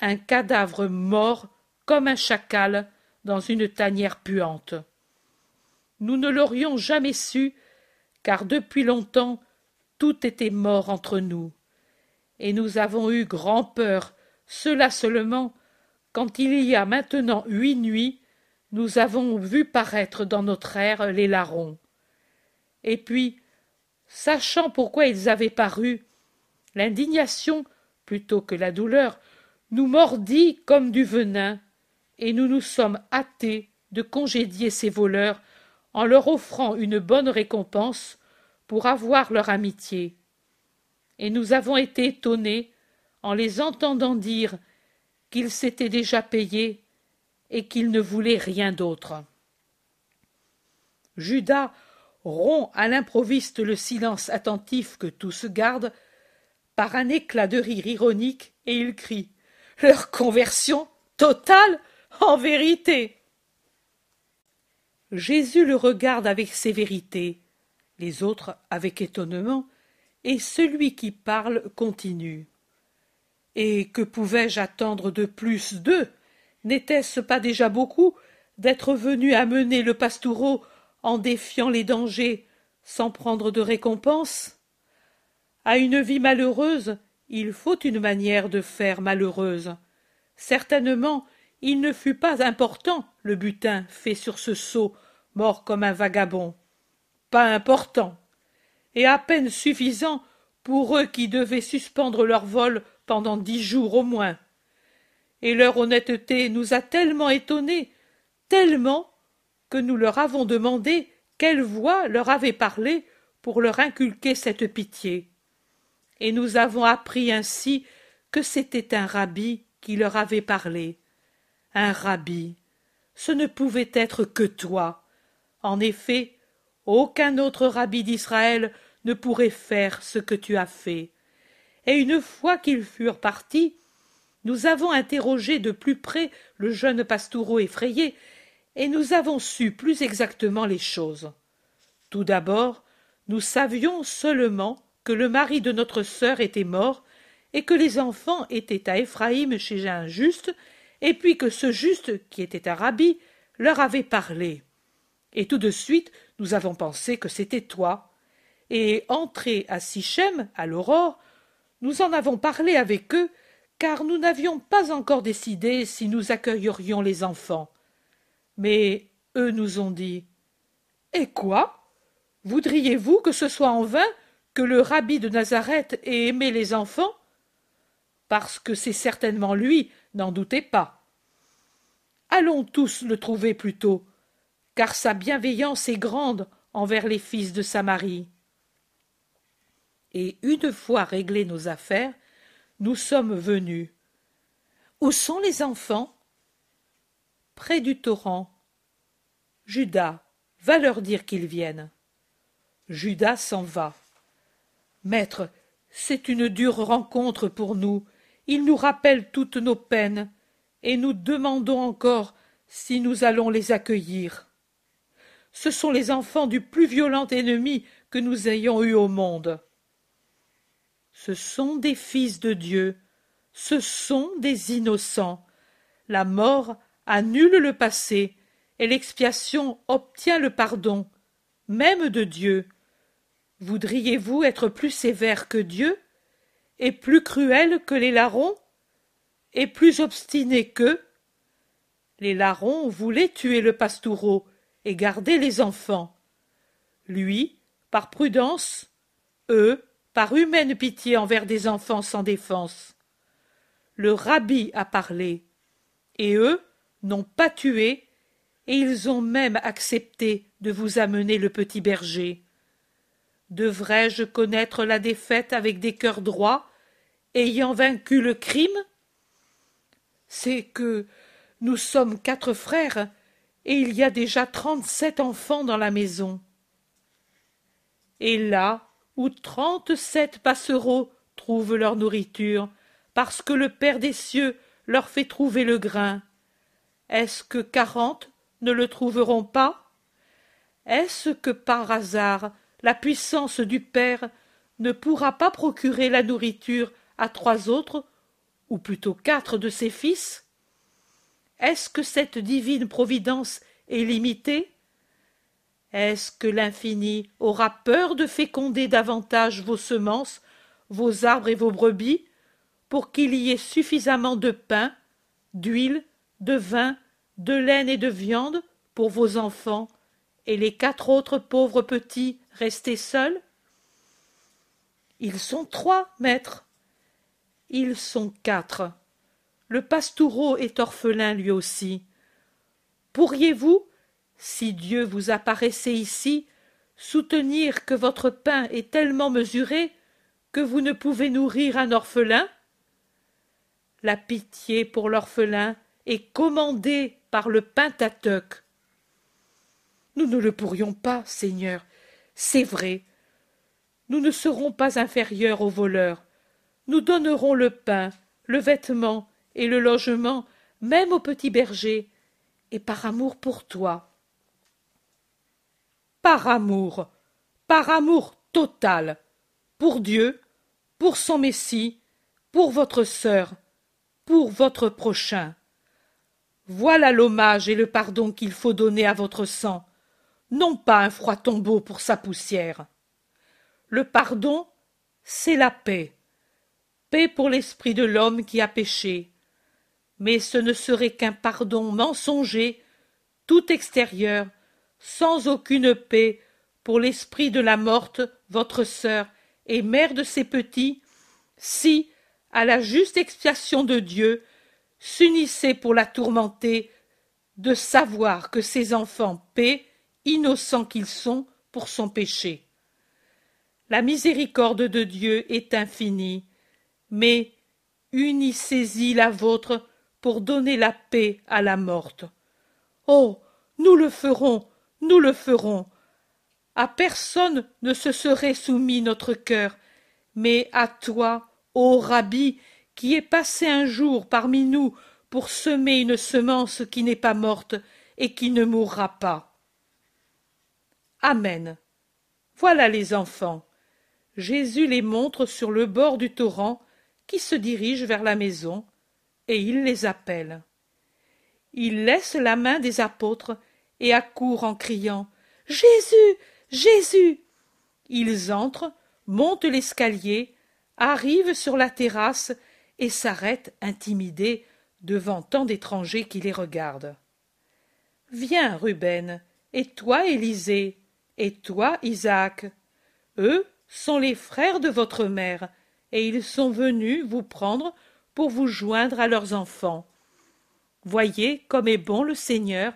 un cadavre mort comme un chacal dans une tanière puante. Nous ne l'aurions jamais su, car depuis longtemps tout était mort entre nous et nous avons eu grand peur, cela seulement, quand il y a maintenant huit nuits, nous avons vu paraître dans notre air les larrons. Et puis, sachant pourquoi ils avaient paru, l'indignation, plutôt que la douleur, nous mordit comme du venin, et nous nous sommes hâtés de congédier ces voleurs en leur offrant une bonne récompense pour avoir leur amitié et nous avons été étonnés en les entendant dire qu'ils s'étaient déjà payés et qu'ils ne voulaient rien d'autre. Judas rompt à l'improviste le silence attentif que tous gardent par un éclat de rire ironique et il crie Leur conversion totale en vérité. Jésus le regarde avec sévérité, les autres avec étonnement, et celui qui parle continue. Et que pouvais-je attendre de plus d'eux? N'était-ce pas déjà beaucoup d'être venu amener le pastoureau en défiant les dangers sans prendre de récompense? À une vie malheureuse, il faut une manière de faire malheureuse. Certainement, il ne fut pas important le butin fait sur ce seau, mort comme un vagabond. Pas important et à peine suffisant pour eux qui devaient suspendre leur vol pendant dix jours au moins. Et leur honnêteté nous a tellement étonnés, tellement, que nous leur avons demandé quelle voix leur avait parlé pour leur inculquer cette pitié. Et nous avons appris ainsi que c'était un rabbi qui leur avait parlé. Un rabbi. Ce ne pouvait être que toi. En effet, aucun autre rabbi d'Israël ne pourrait faire ce que tu as fait. Et une fois qu'ils furent partis, nous avons interrogé de plus près le jeune pastoureau effrayé, et nous avons su plus exactement les choses. Tout d'abord, nous savions seulement que le mari de notre sœur était mort, et que les enfants étaient à Éphraïm chez un juste, et puis que ce juste, qui était un rabbi, leur avait parlé. Et tout de suite, nous avons pensé que c'était toi. Et entrés à Sichem, à l'aurore, nous en avons parlé avec eux, car nous n'avions pas encore décidé si nous accueillerions les enfants. Mais eux nous ont dit Et quoi? Voudriez-vous que ce soit en vain que le rabbi de Nazareth ait aimé les enfants Parce que c'est certainement lui, n'en doutez pas. Allons tous le trouver plutôt, car sa bienveillance est grande envers les fils de Samarie. Et une fois réglées nos affaires, nous sommes venus. Où sont les enfants? Près du torrent. Judas, va leur dire qu'ils viennent. Judas s'en va. Maître, c'est une dure rencontre pour nous. Il nous rappelle toutes nos peines, et nous demandons encore si nous allons les accueillir. Ce sont les enfants du plus violent ennemi que nous ayons eu au monde. Ce sont des fils de Dieu, ce sont des innocents. La mort annule le passé, et l'expiation obtient le pardon, même de Dieu. Voudriez-vous être plus sévère que Dieu, et plus cruel que les larrons, et plus obstiné qu'eux Les larrons voulaient tuer le pastoureau et garder les enfants. Lui, par prudence, eux, par humaine pitié envers des enfants sans défense. Le rabbi a parlé, et eux n'ont pas tué, et ils ont même accepté de vous amener le petit berger. Devrais-je connaître la défaite avec des cœurs droits, ayant vaincu le crime C'est que nous sommes quatre frères, et il y a déjà trente-sept enfants dans la maison. Et là, où trente-sept passereaux trouvent leur nourriture, parce que le Père des cieux leur fait trouver le grain. Est-ce que quarante ne le trouveront pas? Est-ce que par hasard la puissance du Père ne pourra pas procurer la nourriture à trois autres, ou plutôt quatre de ses fils? Est-ce que cette divine providence est limitée? Est-ce que l'infini aura peur de féconder davantage vos semences, vos arbres et vos brebis, pour qu'il y ait suffisamment de pain, d'huile, de vin, de laine et de viande pour vos enfants et les quatre autres pauvres petits restés seuls? Ils sont trois, maître. Ils sont quatre. Le pastoureau est orphelin lui aussi. Pourriez-vous, si Dieu vous apparaissait ici, soutenir que votre pain est tellement mesuré que vous ne pouvez nourrir un orphelin? La pitié pour l'orphelin est commandée par le Pentateuque. Nous ne le pourrions pas, Seigneur, c'est vrai. Nous ne serons pas inférieurs aux voleurs. Nous donnerons le pain, le vêtement et le logement, même au petit berger, et par amour pour toi par amour, par amour total, pour Dieu, pour son Messie, pour votre sœur, pour votre prochain. Voilà l'hommage et le pardon qu'il faut donner à votre sang, non pas un froid tombeau pour sa poussière. Le pardon, c'est la paix, paix pour l'esprit de l'homme qui a péché. Mais ce ne serait qu'un pardon mensonger, tout extérieur, sans aucune paix pour l'esprit de la morte, votre sœur et mère de ses petits, si, à la juste expiation de Dieu, s'unissait pour la tourmenter, de savoir que ses enfants paient, innocents qu'ils sont, pour son péché. La miséricorde de Dieu est infinie, mais unissez-y la vôtre pour donner la paix à la morte. Oh. Nous le ferons, nous le ferons. À personne ne se serait soumis notre cœur, mais à toi, ô Rabbi, qui est passé un jour parmi nous pour semer une semence qui n'est pas morte et qui ne mourra pas. Amen. Voilà les enfants. Jésus les montre sur le bord du torrent qui se dirige vers la maison, et il les appelle. Il laisse la main des apôtres et accourt en criant Jésus. Jésus. Ils entrent, montent l'escalier, arrivent sur la terrasse et s'arrêtent intimidés devant tant d'étrangers qui les regardent. Viens, Ruben, et toi, Élisée, et toi, Isaac. Eux sont les frères de votre mère, et ils sont venus vous prendre pour vous joindre à leurs enfants. Voyez comme est bon le Seigneur.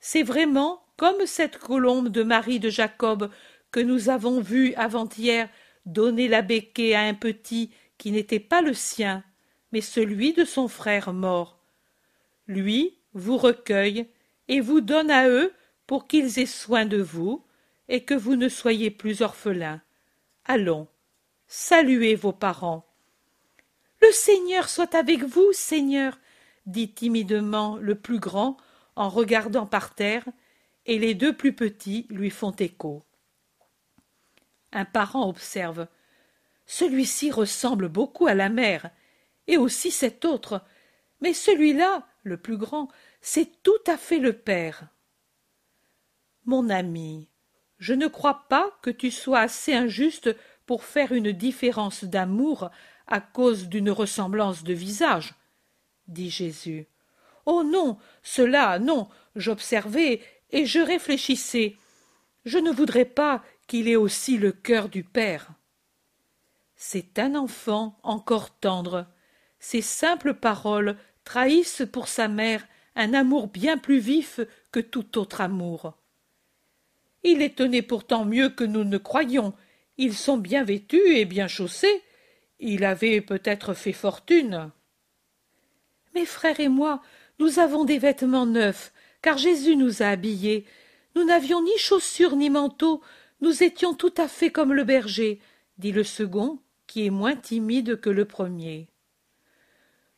C'est vraiment comme cette colombe de Marie de Jacob que nous avons vue avant-hier donner la béquée à un petit qui n'était pas le sien, mais celui de son frère mort. Lui vous recueille et vous donne à eux pour qu'ils aient soin de vous et que vous ne soyez plus orphelins. Allons, saluez vos parents. Le Seigneur soit avec vous, Seigneur, dit timidement le plus grand en regardant par terre, et les deux plus petits lui font écho. Un parent observe. Celui-ci ressemble beaucoup à la mère, et aussi cet autre, mais celui-là, le plus grand, c'est tout à fait le père. Mon ami, je ne crois pas que tu sois assez injuste pour faire une différence d'amour à cause d'une ressemblance de visage, dit Jésus. Oh non, cela, non, j'observais et je réfléchissais. Je ne voudrais pas qu'il ait aussi le cœur du Père. C'est un enfant encore tendre. Ces simples paroles trahissent pour sa mère un amour bien plus vif que tout autre amour. Il les tenait pourtant mieux que nous ne croyions. Ils sont bien vêtus et bien chaussés. Il avait peut-être fait fortune. Mes frères et moi, nous avons des vêtements neufs, car Jésus nous a habillés. Nous n'avions ni chaussures ni manteau, nous étions tout à fait comme le berger, dit le second, qui est moins timide que le premier.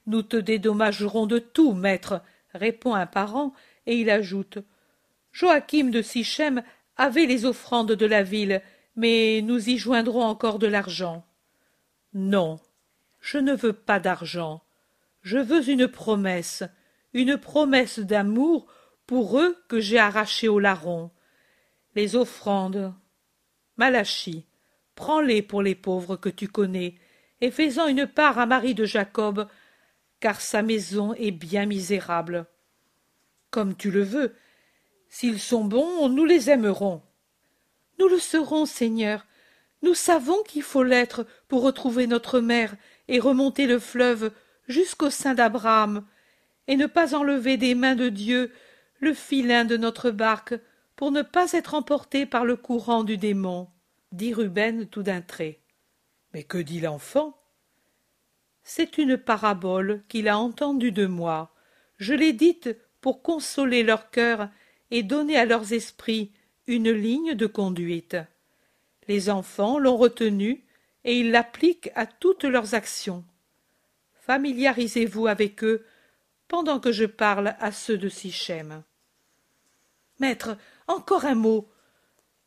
Nous te dédommagerons de tout, maître, répond un parent, et il ajoute. Joachim de Sichem avait les offrandes de la ville, mais nous y joindrons encore de l'argent. Non, je ne veux pas d'argent. Je veux une promesse, une promesse d'amour pour eux que j'ai arrachés au larron. Les offrandes. Malachie, prends-les pour les pauvres que tu connais, et fais-en une part à Marie de Jacob, car sa maison est bien misérable. Comme tu le veux. S'ils sont bons, nous les aimerons. Nous le serons, Seigneur. Nous savons qu'il faut l'être pour retrouver notre mère et remonter le fleuve jusqu'au sein d'Abraham, et ne pas enlever des mains de Dieu le filin de notre barque pour ne pas être emporté par le courant du démon, dit Ruben tout d'un trait. Mais que dit l'enfant? C'est une parabole qu'il a entendue de moi. Je l'ai dite pour consoler leur cœur et donner à leurs esprits une ligne de conduite. Les enfants l'ont retenue et ils l'appliquent à toutes leurs actions familiarisez-vous avec eux pendant que je parle à ceux de Sichem. Maître, encore un mot.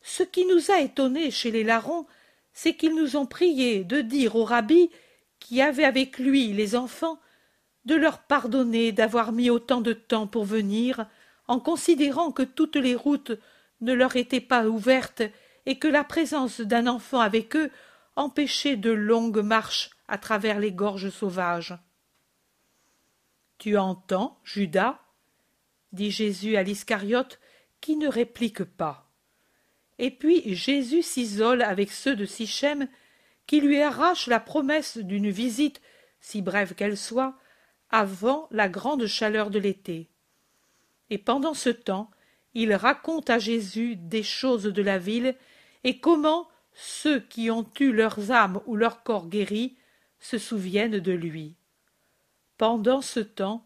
Ce qui nous a étonnés chez les larrons, c'est qu'ils nous ont prié de dire au rabbi, qui avait avec lui les enfants, de leur pardonner d'avoir mis autant de temps pour venir, en considérant que toutes les routes ne leur étaient pas ouvertes et que la présence d'un enfant avec eux empêchait de longues marches à travers les gorges sauvages. Tu entends, Judas? dit Jésus à l'Iscariote, qui ne réplique pas. Et puis Jésus s'isole avec ceux de Sichem, qui lui arrachent la promesse d'une visite, si brève qu'elle soit, avant la grande chaleur de l'été. Et pendant ce temps, il raconte à Jésus des choses de la ville et comment ceux qui ont eu leurs âmes ou leur corps guéris se souviennent de lui. Pendant ce temps,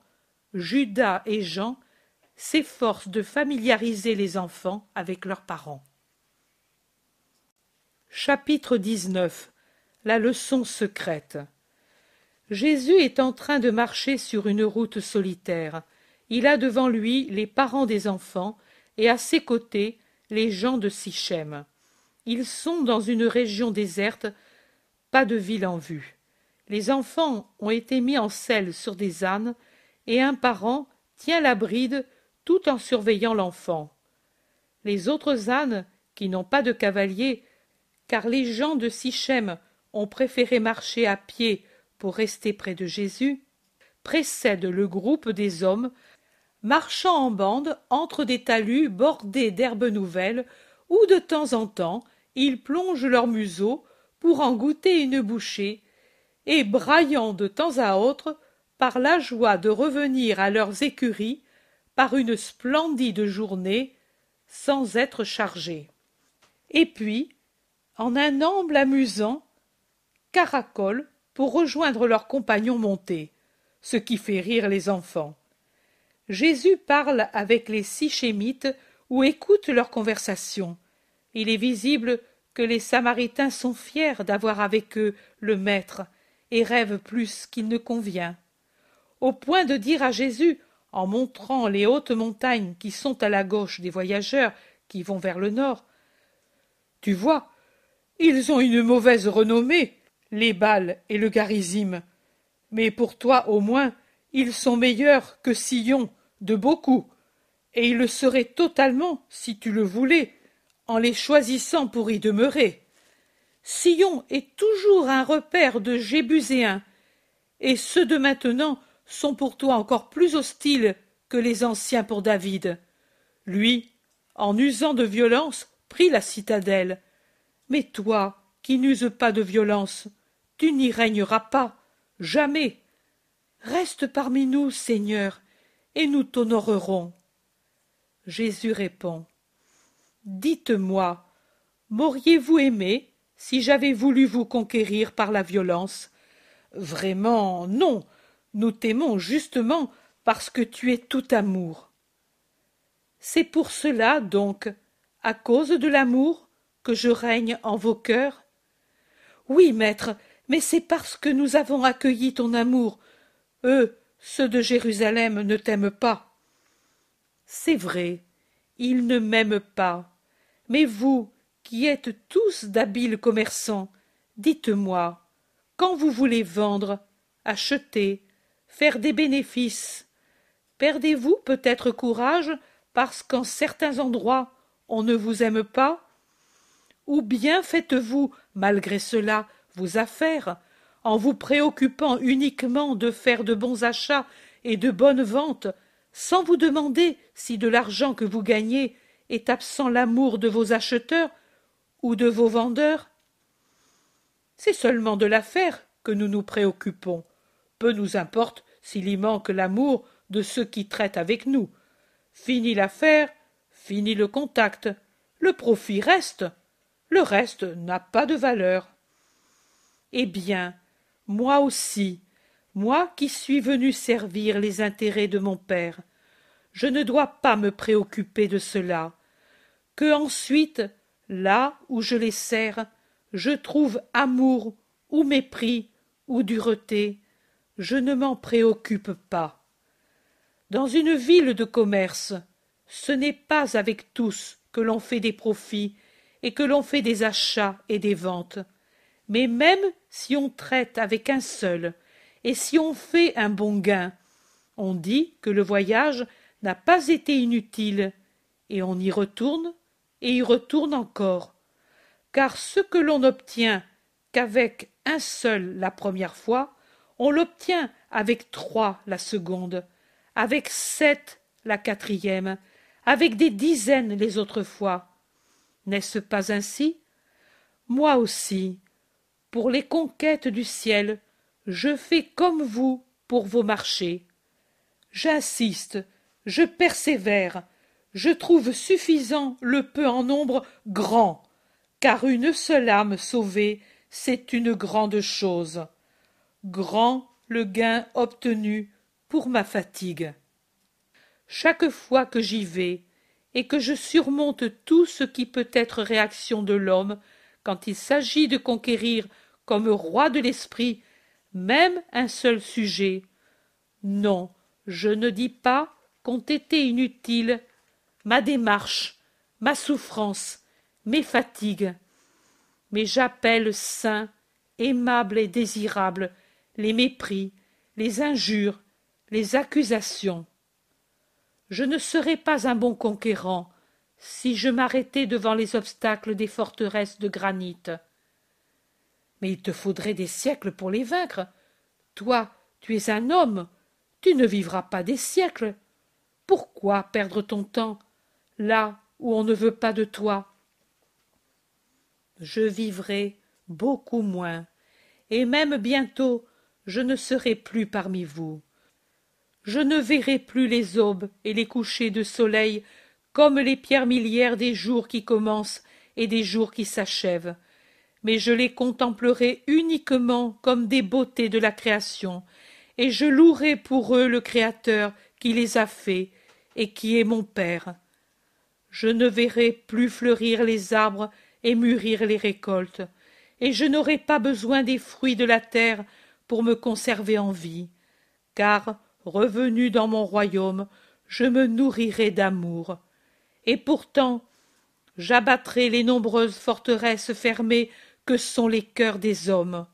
Judas et Jean s'efforcent de familiariser les enfants avec leurs parents. Chapitre 19 La leçon secrète Jésus est en train de marcher sur une route solitaire. Il a devant lui les parents des enfants et à ses côtés les gens de Sichem. Ils sont dans une région déserte, pas de ville en vue. Les enfants ont été mis en selle sur des ânes et un parent tient la bride tout en surveillant l'enfant. Les autres ânes, qui n'ont pas de cavalier, car les gens de Sichem ont préféré marcher à pied pour rester près de Jésus, précèdent le groupe des hommes, marchant en bande entre des talus bordés d'herbes nouvelles, où de temps en temps ils plongent leur museau pour en goûter une bouchée, et braillant de temps à autre par la joie de revenir à leurs écuries par une splendide journée sans être chargés. Et puis, en un amble amusant, caracolent pour rejoindre leurs compagnons montés, ce qui fait rire les enfants. Jésus parle avec les Sichémites ou écoute leur conversation. Il est visible que les Samaritains sont fiers d'avoir avec eux le Maître et rêvent plus qu'il ne convient. Au point de dire à Jésus, en montrant les hautes montagnes qui sont à la gauche des voyageurs qui vont vers le nord, Tu vois, ils ont une mauvaise renommée, les Bals et le Garizim. Mais pour toi, au moins, ils sont meilleurs que Sillon, de beaucoup, et ils le seraient totalement, si tu le voulais, en les choisissant pour y demeurer. Sillon est toujours un repère de Jébuséens, et ceux de maintenant sont pour toi encore plus hostiles que les anciens pour David. Lui, en usant de violence, prit la citadelle. Mais toi, qui n'uses pas de violence, tu n'y régneras pas, jamais. Reste parmi nous, Seigneur, et nous t'honorerons. Jésus répond. Dites-moi, m'auriez-vous aimé si j'avais voulu vous conquérir par la violence? Vraiment, non. Nous t'aimons justement parce que tu es tout amour. C'est pour cela, donc, à cause de l'amour, que je règne en vos cœurs? Oui, maître, mais c'est parce que nous avons accueilli ton amour. Ceux de Jérusalem, ne t'aiment pas. C'est vrai, ils ne m'aiment pas. Mais vous, qui êtes tous d'habiles commerçants, dites-moi, quand vous voulez vendre, acheter, faire des bénéfices, perdez-vous peut-être courage parce qu'en certains endroits on ne vous aime pas? Ou bien faites-vous, malgré cela, vos affaires, en vous préoccupant uniquement de faire de bons achats et de bonnes ventes, sans vous demander si de l'argent que vous gagnez est absent l'amour de vos acheteurs ou de vos vendeurs C'est seulement de l'affaire que nous nous préoccupons. Peu nous importe s'il y manque l'amour de ceux qui traitent avec nous. Fini l'affaire, fini le contact. Le profit reste. Le reste n'a pas de valeur. Eh bien, moi aussi, moi qui suis venu servir les intérêts de mon père, je ne dois pas me préoccuper de cela. Que ensuite, là où je les sers, je trouve amour ou mépris ou dureté, je ne m'en préoccupe pas. Dans une ville de commerce, ce n'est pas avec tous que l'on fait des profits et que l'on fait des achats et des ventes. Mais même si on traite avec un seul, et si on fait un bon gain, on dit que le voyage n'a pas été inutile, et on y retourne, et y retourne encore. Car ce que l'on obtient qu'avec un seul la première fois, on l'obtient avec trois la seconde, avec sept la quatrième, avec des dizaines les autres fois. N'est-ce pas ainsi? Moi aussi, pour les conquêtes du ciel, je fais comme vous pour vos marchés. J'insiste, je persévère, je trouve suffisant le peu en nombre grand, car une seule âme sauvée, c'est une grande chose. Grand le gain obtenu pour ma fatigue. Chaque fois que j'y vais, et que je surmonte tout ce qui peut être réaction de l'homme quand il s'agit de conquérir comme roi de l'esprit même un seul sujet. Non, je ne dis pas qu'ont été inutiles ma démarche, ma souffrance, mes fatigues, mais j'appelle saints, aimables et désirables les mépris, les injures, les accusations. Je ne serais pas un bon conquérant si je m'arrêtais devant les obstacles des forteresses de granit. Mais il te faudrait des siècles pour les vaincre. Toi, tu es un homme, tu ne vivras pas des siècles. Pourquoi perdre ton temps là où on ne veut pas de toi? Je vivrai beaucoup moins, et même bientôt je ne serai plus parmi vous. Je ne verrai plus les aubes et les couchers de soleil comme les pierres miliaires des jours qui commencent et des jours qui s'achèvent, mais je les contemplerai uniquement comme des beautés de la création, et je louerai pour eux le Créateur qui les a faits et qui est mon Père. Je ne verrai plus fleurir les arbres et mûrir les récoltes, et je n'aurai pas besoin des fruits de la terre pour me conserver en vie, car, revenu dans mon royaume, je me nourrirai d'amour. Et pourtant, j'abattrai les nombreuses forteresses fermées que sont les cœurs des hommes.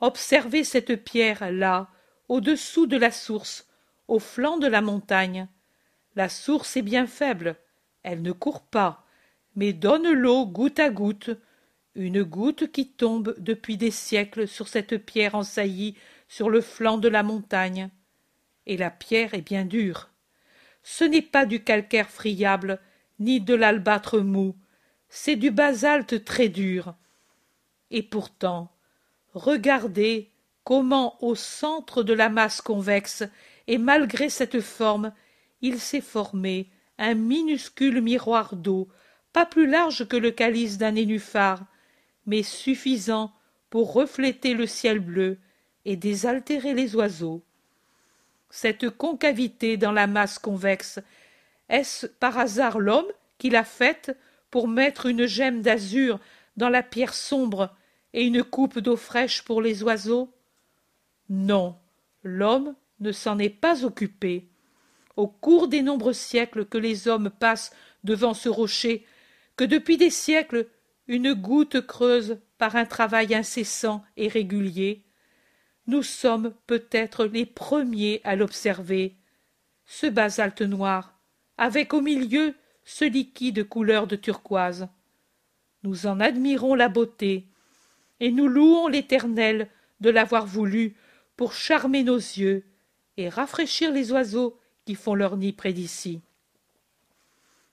Observez cette pierre là, au-dessous de la source, au flanc de la montagne. La source est bien faible, elle ne court pas, mais donne l'eau goutte à goutte, une goutte qui tombe depuis des siècles sur cette pierre ensaillie sur le flanc de la montagne. Et la pierre est bien dure. Ce n'est pas du calcaire friable, ni de l'albâtre mou, c'est du basalte très dur. Et pourtant, regardez comment au centre de la masse convexe, et malgré cette forme, il s'est formé un minuscule miroir d'eau, pas plus large que le calice d'un nénuphar, mais suffisant pour refléter le ciel bleu et désaltérer les oiseaux. Cette concavité dans la masse convexe, est-ce par hasard l'homme qui l'a faite pour mettre une gemme d'azur dans la pierre sombre et une coupe d'eau fraîche pour les oiseaux? Non, l'homme ne s'en est pas occupé. Au cours des nombreux siècles que les hommes passent devant ce rocher, que depuis des siècles une goutte creuse par un travail incessant et régulier, nous sommes peut-être les premiers à l'observer, ce basalte noir, avec au milieu ce liquide couleur de turquoise. Nous en admirons la beauté, et nous louons l'Éternel de l'avoir voulu pour charmer nos yeux et rafraîchir les oiseaux qui font leur nid près d'ici.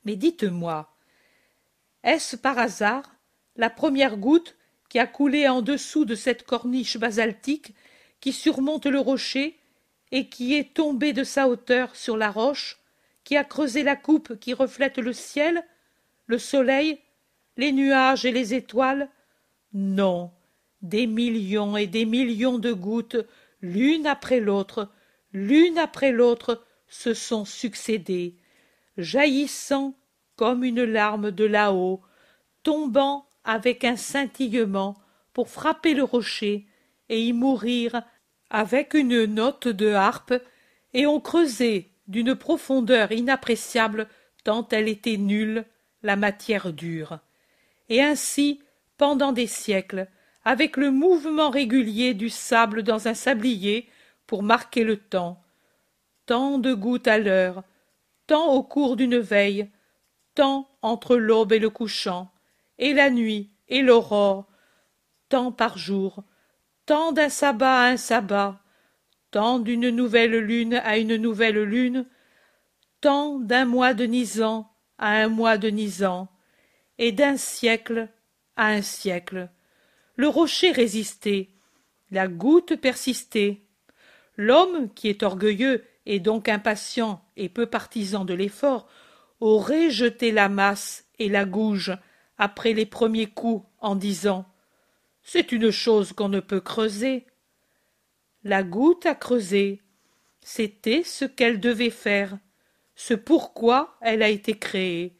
Mais dites-moi, est-ce par hasard la première goutte qui a coulé en dessous de cette corniche basaltique qui surmonte le rocher et qui est tombée de sa hauteur sur la roche, qui a creusé la coupe qui reflète le ciel, le soleil, les nuages et les étoiles Non, des millions et des millions de gouttes, l'une après l'autre, l'une après l'autre, se sont succédées, jaillissant comme une larme de là-haut, tombant avec un scintillement pour frapper le rocher et y mourir avec une note de harpe et ont creusé d'une profondeur inappréciable tant elle était nulle la matière dure et ainsi pendant des siècles avec le mouvement régulier du sable dans un sablier pour marquer le temps. Tant de gouttes à l'heure tant au cours d'une veille tant entre l'aube et le couchant et la nuit et l'aurore tant par jour tant d'un sabbat à un sabbat tant d'une nouvelle lune à une nouvelle lune tant d'un mois de Nisan à un mois de Nisan et d'un siècle à un siècle le rocher résistait la goutte persistait l'homme qui est orgueilleux et donc impatient et peu partisan de l'effort aurait jeté la masse et la gouge après les premiers coups en disant C'est une chose qu'on ne peut creuser. La goutte a creusé. C'était ce qu'elle devait faire, ce pourquoi elle a été créée.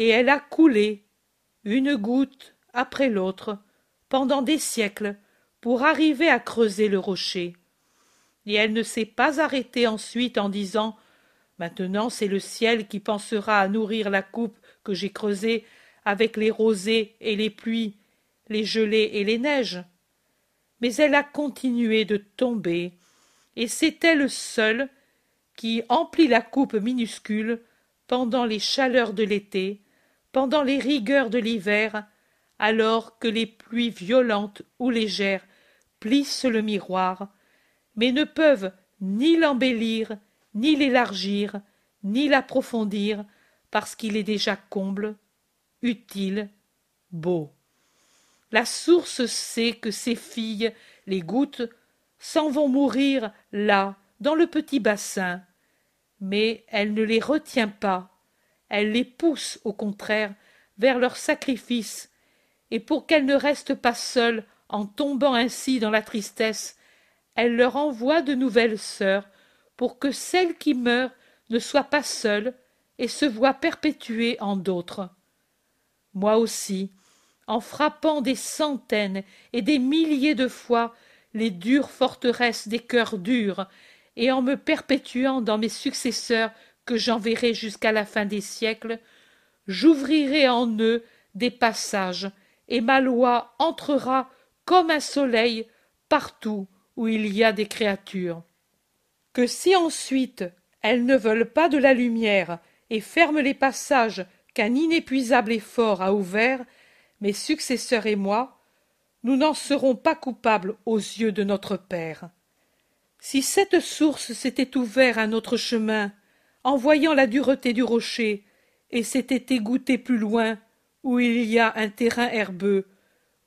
Et elle a coulé, une goutte après l'autre, pendant des siècles, pour arriver à creuser le rocher. Et elle ne s'est pas arrêtée ensuite en disant Maintenant c'est le ciel qui pensera à nourrir la coupe que j'ai creusée avec les rosées et les pluies, les gelées et les neiges. Mais elle a continué de tomber, et c'est elle seule qui emplit la coupe minuscule pendant les chaleurs de l'été, pendant les rigueurs de l'hiver, alors que les pluies violentes ou légères plissent le miroir, mais ne peuvent ni l'embellir, ni l'élargir, ni l'approfondir, parce qu'il est déjà comble, utile, beau. La source sait que ses filles, les gouttes, s'en vont mourir là, dans le petit bassin, mais elle ne les retient pas, elle les pousse au contraire vers leur sacrifice, et pour qu'elles ne restent pas seules en tombant ainsi dans la tristesse, elle leur envoie de nouvelles sœurs, pour que celle qui meurt ne soit pas seule et se voie perpétuée en d'autres. Moi aussi, en frappant des centaines et des milliers de fois les dures forteresses des cœurs durs, et en me perpétuant dans mes successeurs que j'enverrai jusqu'à la fin des siècles, j'ouvrirai en eux des passages, et ma loi entrera comme un soleil partout où il y a des créatures. Que si ensuite elles ne veulent pas de la lumière et ferment les passages qu'un inépuisable effort a ouverts, mes successeurs et moi, nous n'en serons pas coupables aux yeux de notre Père. Si cette source s'était ouverte à notre chemin, en voyant la dureté du rocher, et s'était égoutée plus loin, où il y a un terrain herbeux,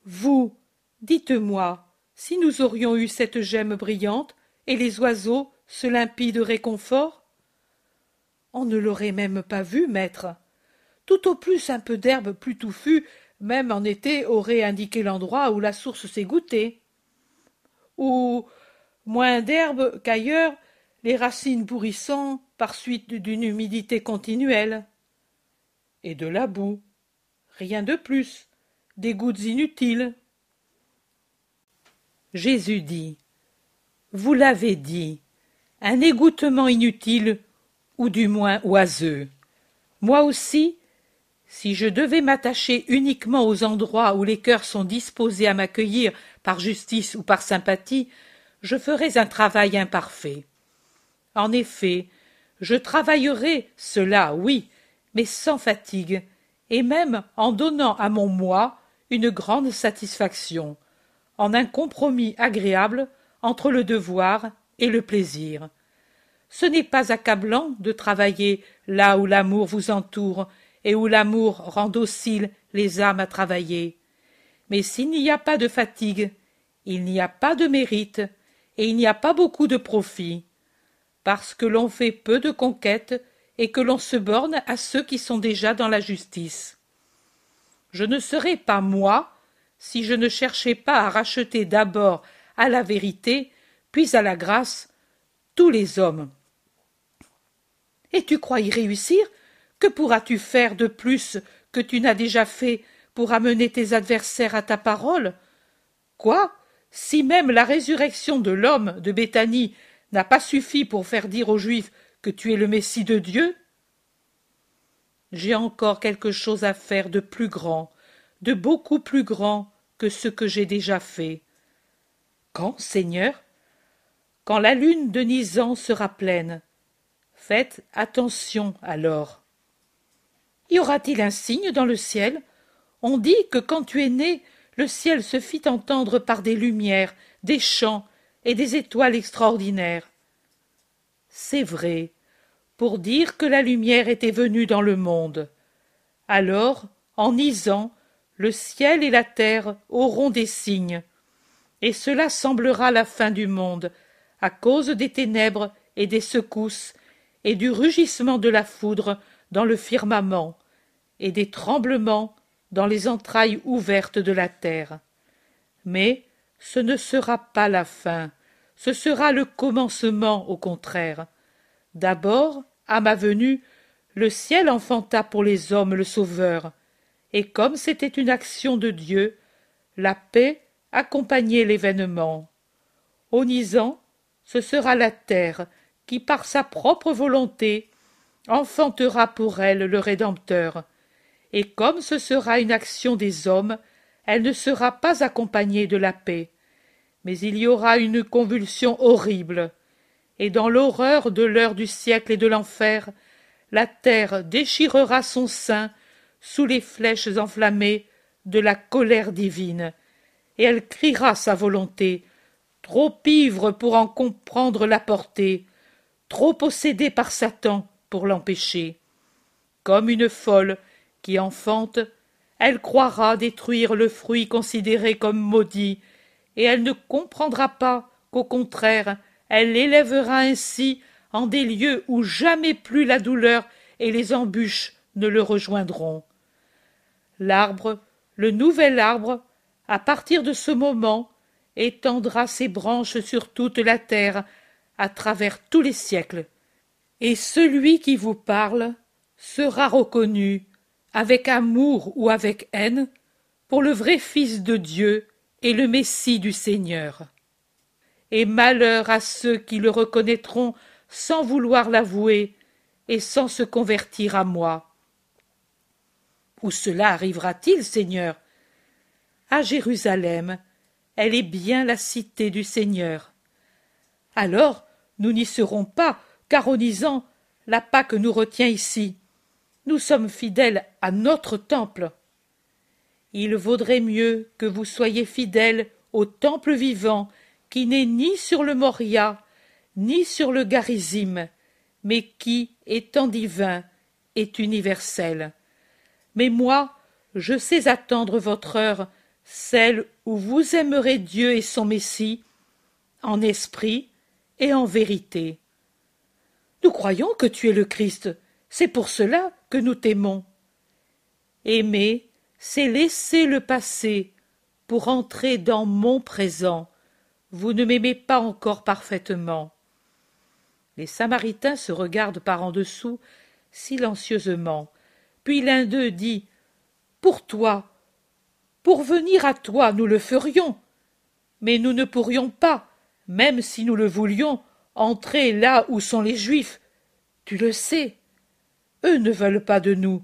vous, dites-moi, si nous aurions eu cette gemme brillante, et les oiseaux, ce limpide réconfort? On ne l'aurait même pas vu, maître. Tout au plus un peu d'herbe plus touffue, même en été, aurait indiqué l'endroit où la source s'est goûtée. Ou moins d'herbe qu'ailleurs, les racines pourrissant par suite d'une humidité continuelle. Et de la boue. Rien de plus. Des gouttes inutiles. Jésus dit. Vous l'avez dit. Un égouttement inutile, ou du moins oiseux. Moi aussi, si je devais m'attacher uniquement aux endroits où les cœurs sont disposés à m'accueillir par justice ou par sympathie, je ferais un travail imparfait. En effet, je travaillerai cela, oui, mais sans fatigue, et même en donnant à mon moi une grande satisfaction, en un compromis agréable entre le devoir et le plaisir. Ce n'est pas accablant de travailler là où l'amour vous entoure et où l'amour rend docile les âmes à travailler. Mais s'il n'y a pas de fatigue, il n'y a pas de mérite, et il n'y a pas beaucoup de profit, parce que l'on fait peu de conquêtes et que l'on se borne à ceux qui sont déjà dans la justice. Je ne serais pas moi si je ne cherchais pas à racheter d'abord à la vérité, puis à la grâce, tous les hommes. Et tu crois y réussir? Que pourras-tu faire de plus que tu n'as déjà fait pour amener tes adversaires à ta parole? Quoi? Si même la résurrection de l'homme de Béthanie n'a pas suffi pour faire dire aux Juifs que tu es le Messie de Dieu J'ai encore quelque chose à faire de plus grand, de beaucoup plus grand que ce que j'ai déjà fait. Quand, Seigneur? Quand la lune de Nisan sera pleine. Faites attention alors. Y aura-t-il un signe dans le ciel? On dit que quand tu es né, le ciel se fit entendre par des lumières, des chants et des étoiles extraordinaires. C'est vrai, pour dire que la lumière était venue dans le monde. Alors, en isant, le ciel et la terre auront des signes, et cela semblera la fin du monde, à cause des ténèbres et des secousses, et du rugissement de la foudre dans le firmament, et des tremblements dans les entrailles ouvertes de la terre. Mais ce ne sera pas la fin, ce sera le commencement au contraire. D'abord, à ma venue, le ciel enfanta pour les hommes le Sauveur, et comme c'était une action de Dieu, la paix accompagner l'événement. Onisant, ce sera la terre qui, par sa propre volonté, enfantera pour elle le Rédempteur. Et comme ce sera une action des hommes, elle ne sera pas accompagnée de la paix. Mais il y aura une convulsion horrible, et dans l'horreur de l'heure du siècle et de l'enfer, la terre déchirera son sein sous les flèches enflammées de la colère divine, et elle criera sa volonté, trop ivre pour en comprendre la portée, trop possédée par Satan pour l'empêcher. Comme une folle qui enfante, elle croira détruire le fruit considéré comme maudit, et elle ne comprendra pas qu'au contraire elle l'élèvera ainsi en des lieux où jamais plus la douleur et les embûches ne le rejoindront. L'arbre, le nouvel arbre, à partir de ce moment, étendra ses branches sur toute la terre, à travers tous les siècles. Et celui qui vous parle sera reconnu, avec amour ou avec haine, pour le vrai Fils de Dieu le Messie du Seigneur. Et malheur à ceux qui le reconnaîtront sans vouloir l'avouer et sans se convertir à moi. Où cela arrivera-t-il, Seigneur? À Jérusalem. Elle est bien la cité du Seigneur. Alors, nous n'y serons pas, car en disant la Pâque nous retient ici. Nous sommes fidèles à notre temple. Il vaudrait mieux que vous soyez fidèles au temple vivant qui n'est ni sur le Moria, ni sur le Garizim, mais qui, étant divin, est universel. Mais moi, je sais attendre votre heure, celle où vous aimerez Dieu et son Messie, en esprit et en vérité. Nous croyons que tu es le Christ, c'est pour cela que nous t'aimons. Aimer, c'est laisser le passé pour entrer dans mon présent. Vous ne m'aimez pas encore parfaitement. Les Samaritains se regardent par en dessous, silencieusement. Puis l'un d'eux dit Pour toi, pour venir à toi, nous le ferions. Mais nous ne pourrions pas, même si nous le voulions, entrer là où sont les Juifs. Tu le sais. Eux ne veulent pas de nous.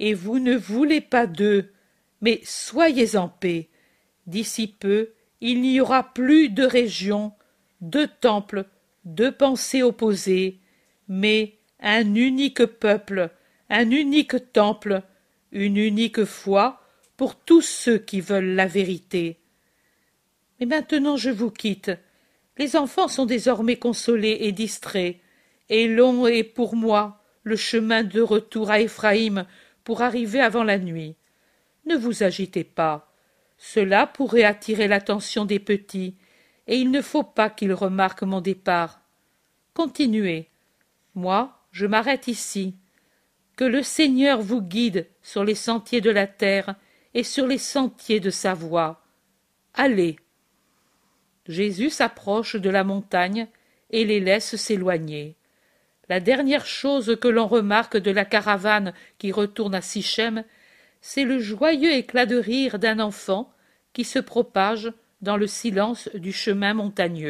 Et vous ne voulez pas d'eux, mais soyez en paix. D'ici peu, il n'y aura plus de régions, de temples, deux pensées opposées, mais un unique peuple, un unique temple, une unique foi pour tous ceux qui veulent la vérité. Mais maintenant je vous quitte. Les enfants sont désormais consolés et distraits, et long est pour moi le chemin de retour à Éphraïm pour arriver avant la nuit. Ne vous agitez pas. Cela pourrait attirer l'attention des petits, et il ne faut pas qu'ils remarquent mon départ. Continuez. Moi, je m'arrête ici. Que le Seigneur vous guide sur les sentiers de la terre et sur les sentiers de sa voie. Allez. Jésus s'approche de la montagne et les laisse s'éloigner. La dernière chose que l'on remarque de la caravane qui retourne à Sichem, c'est le joyeux éclat de rire d'un enfant qui se propage dans le silence du chemin montagneux.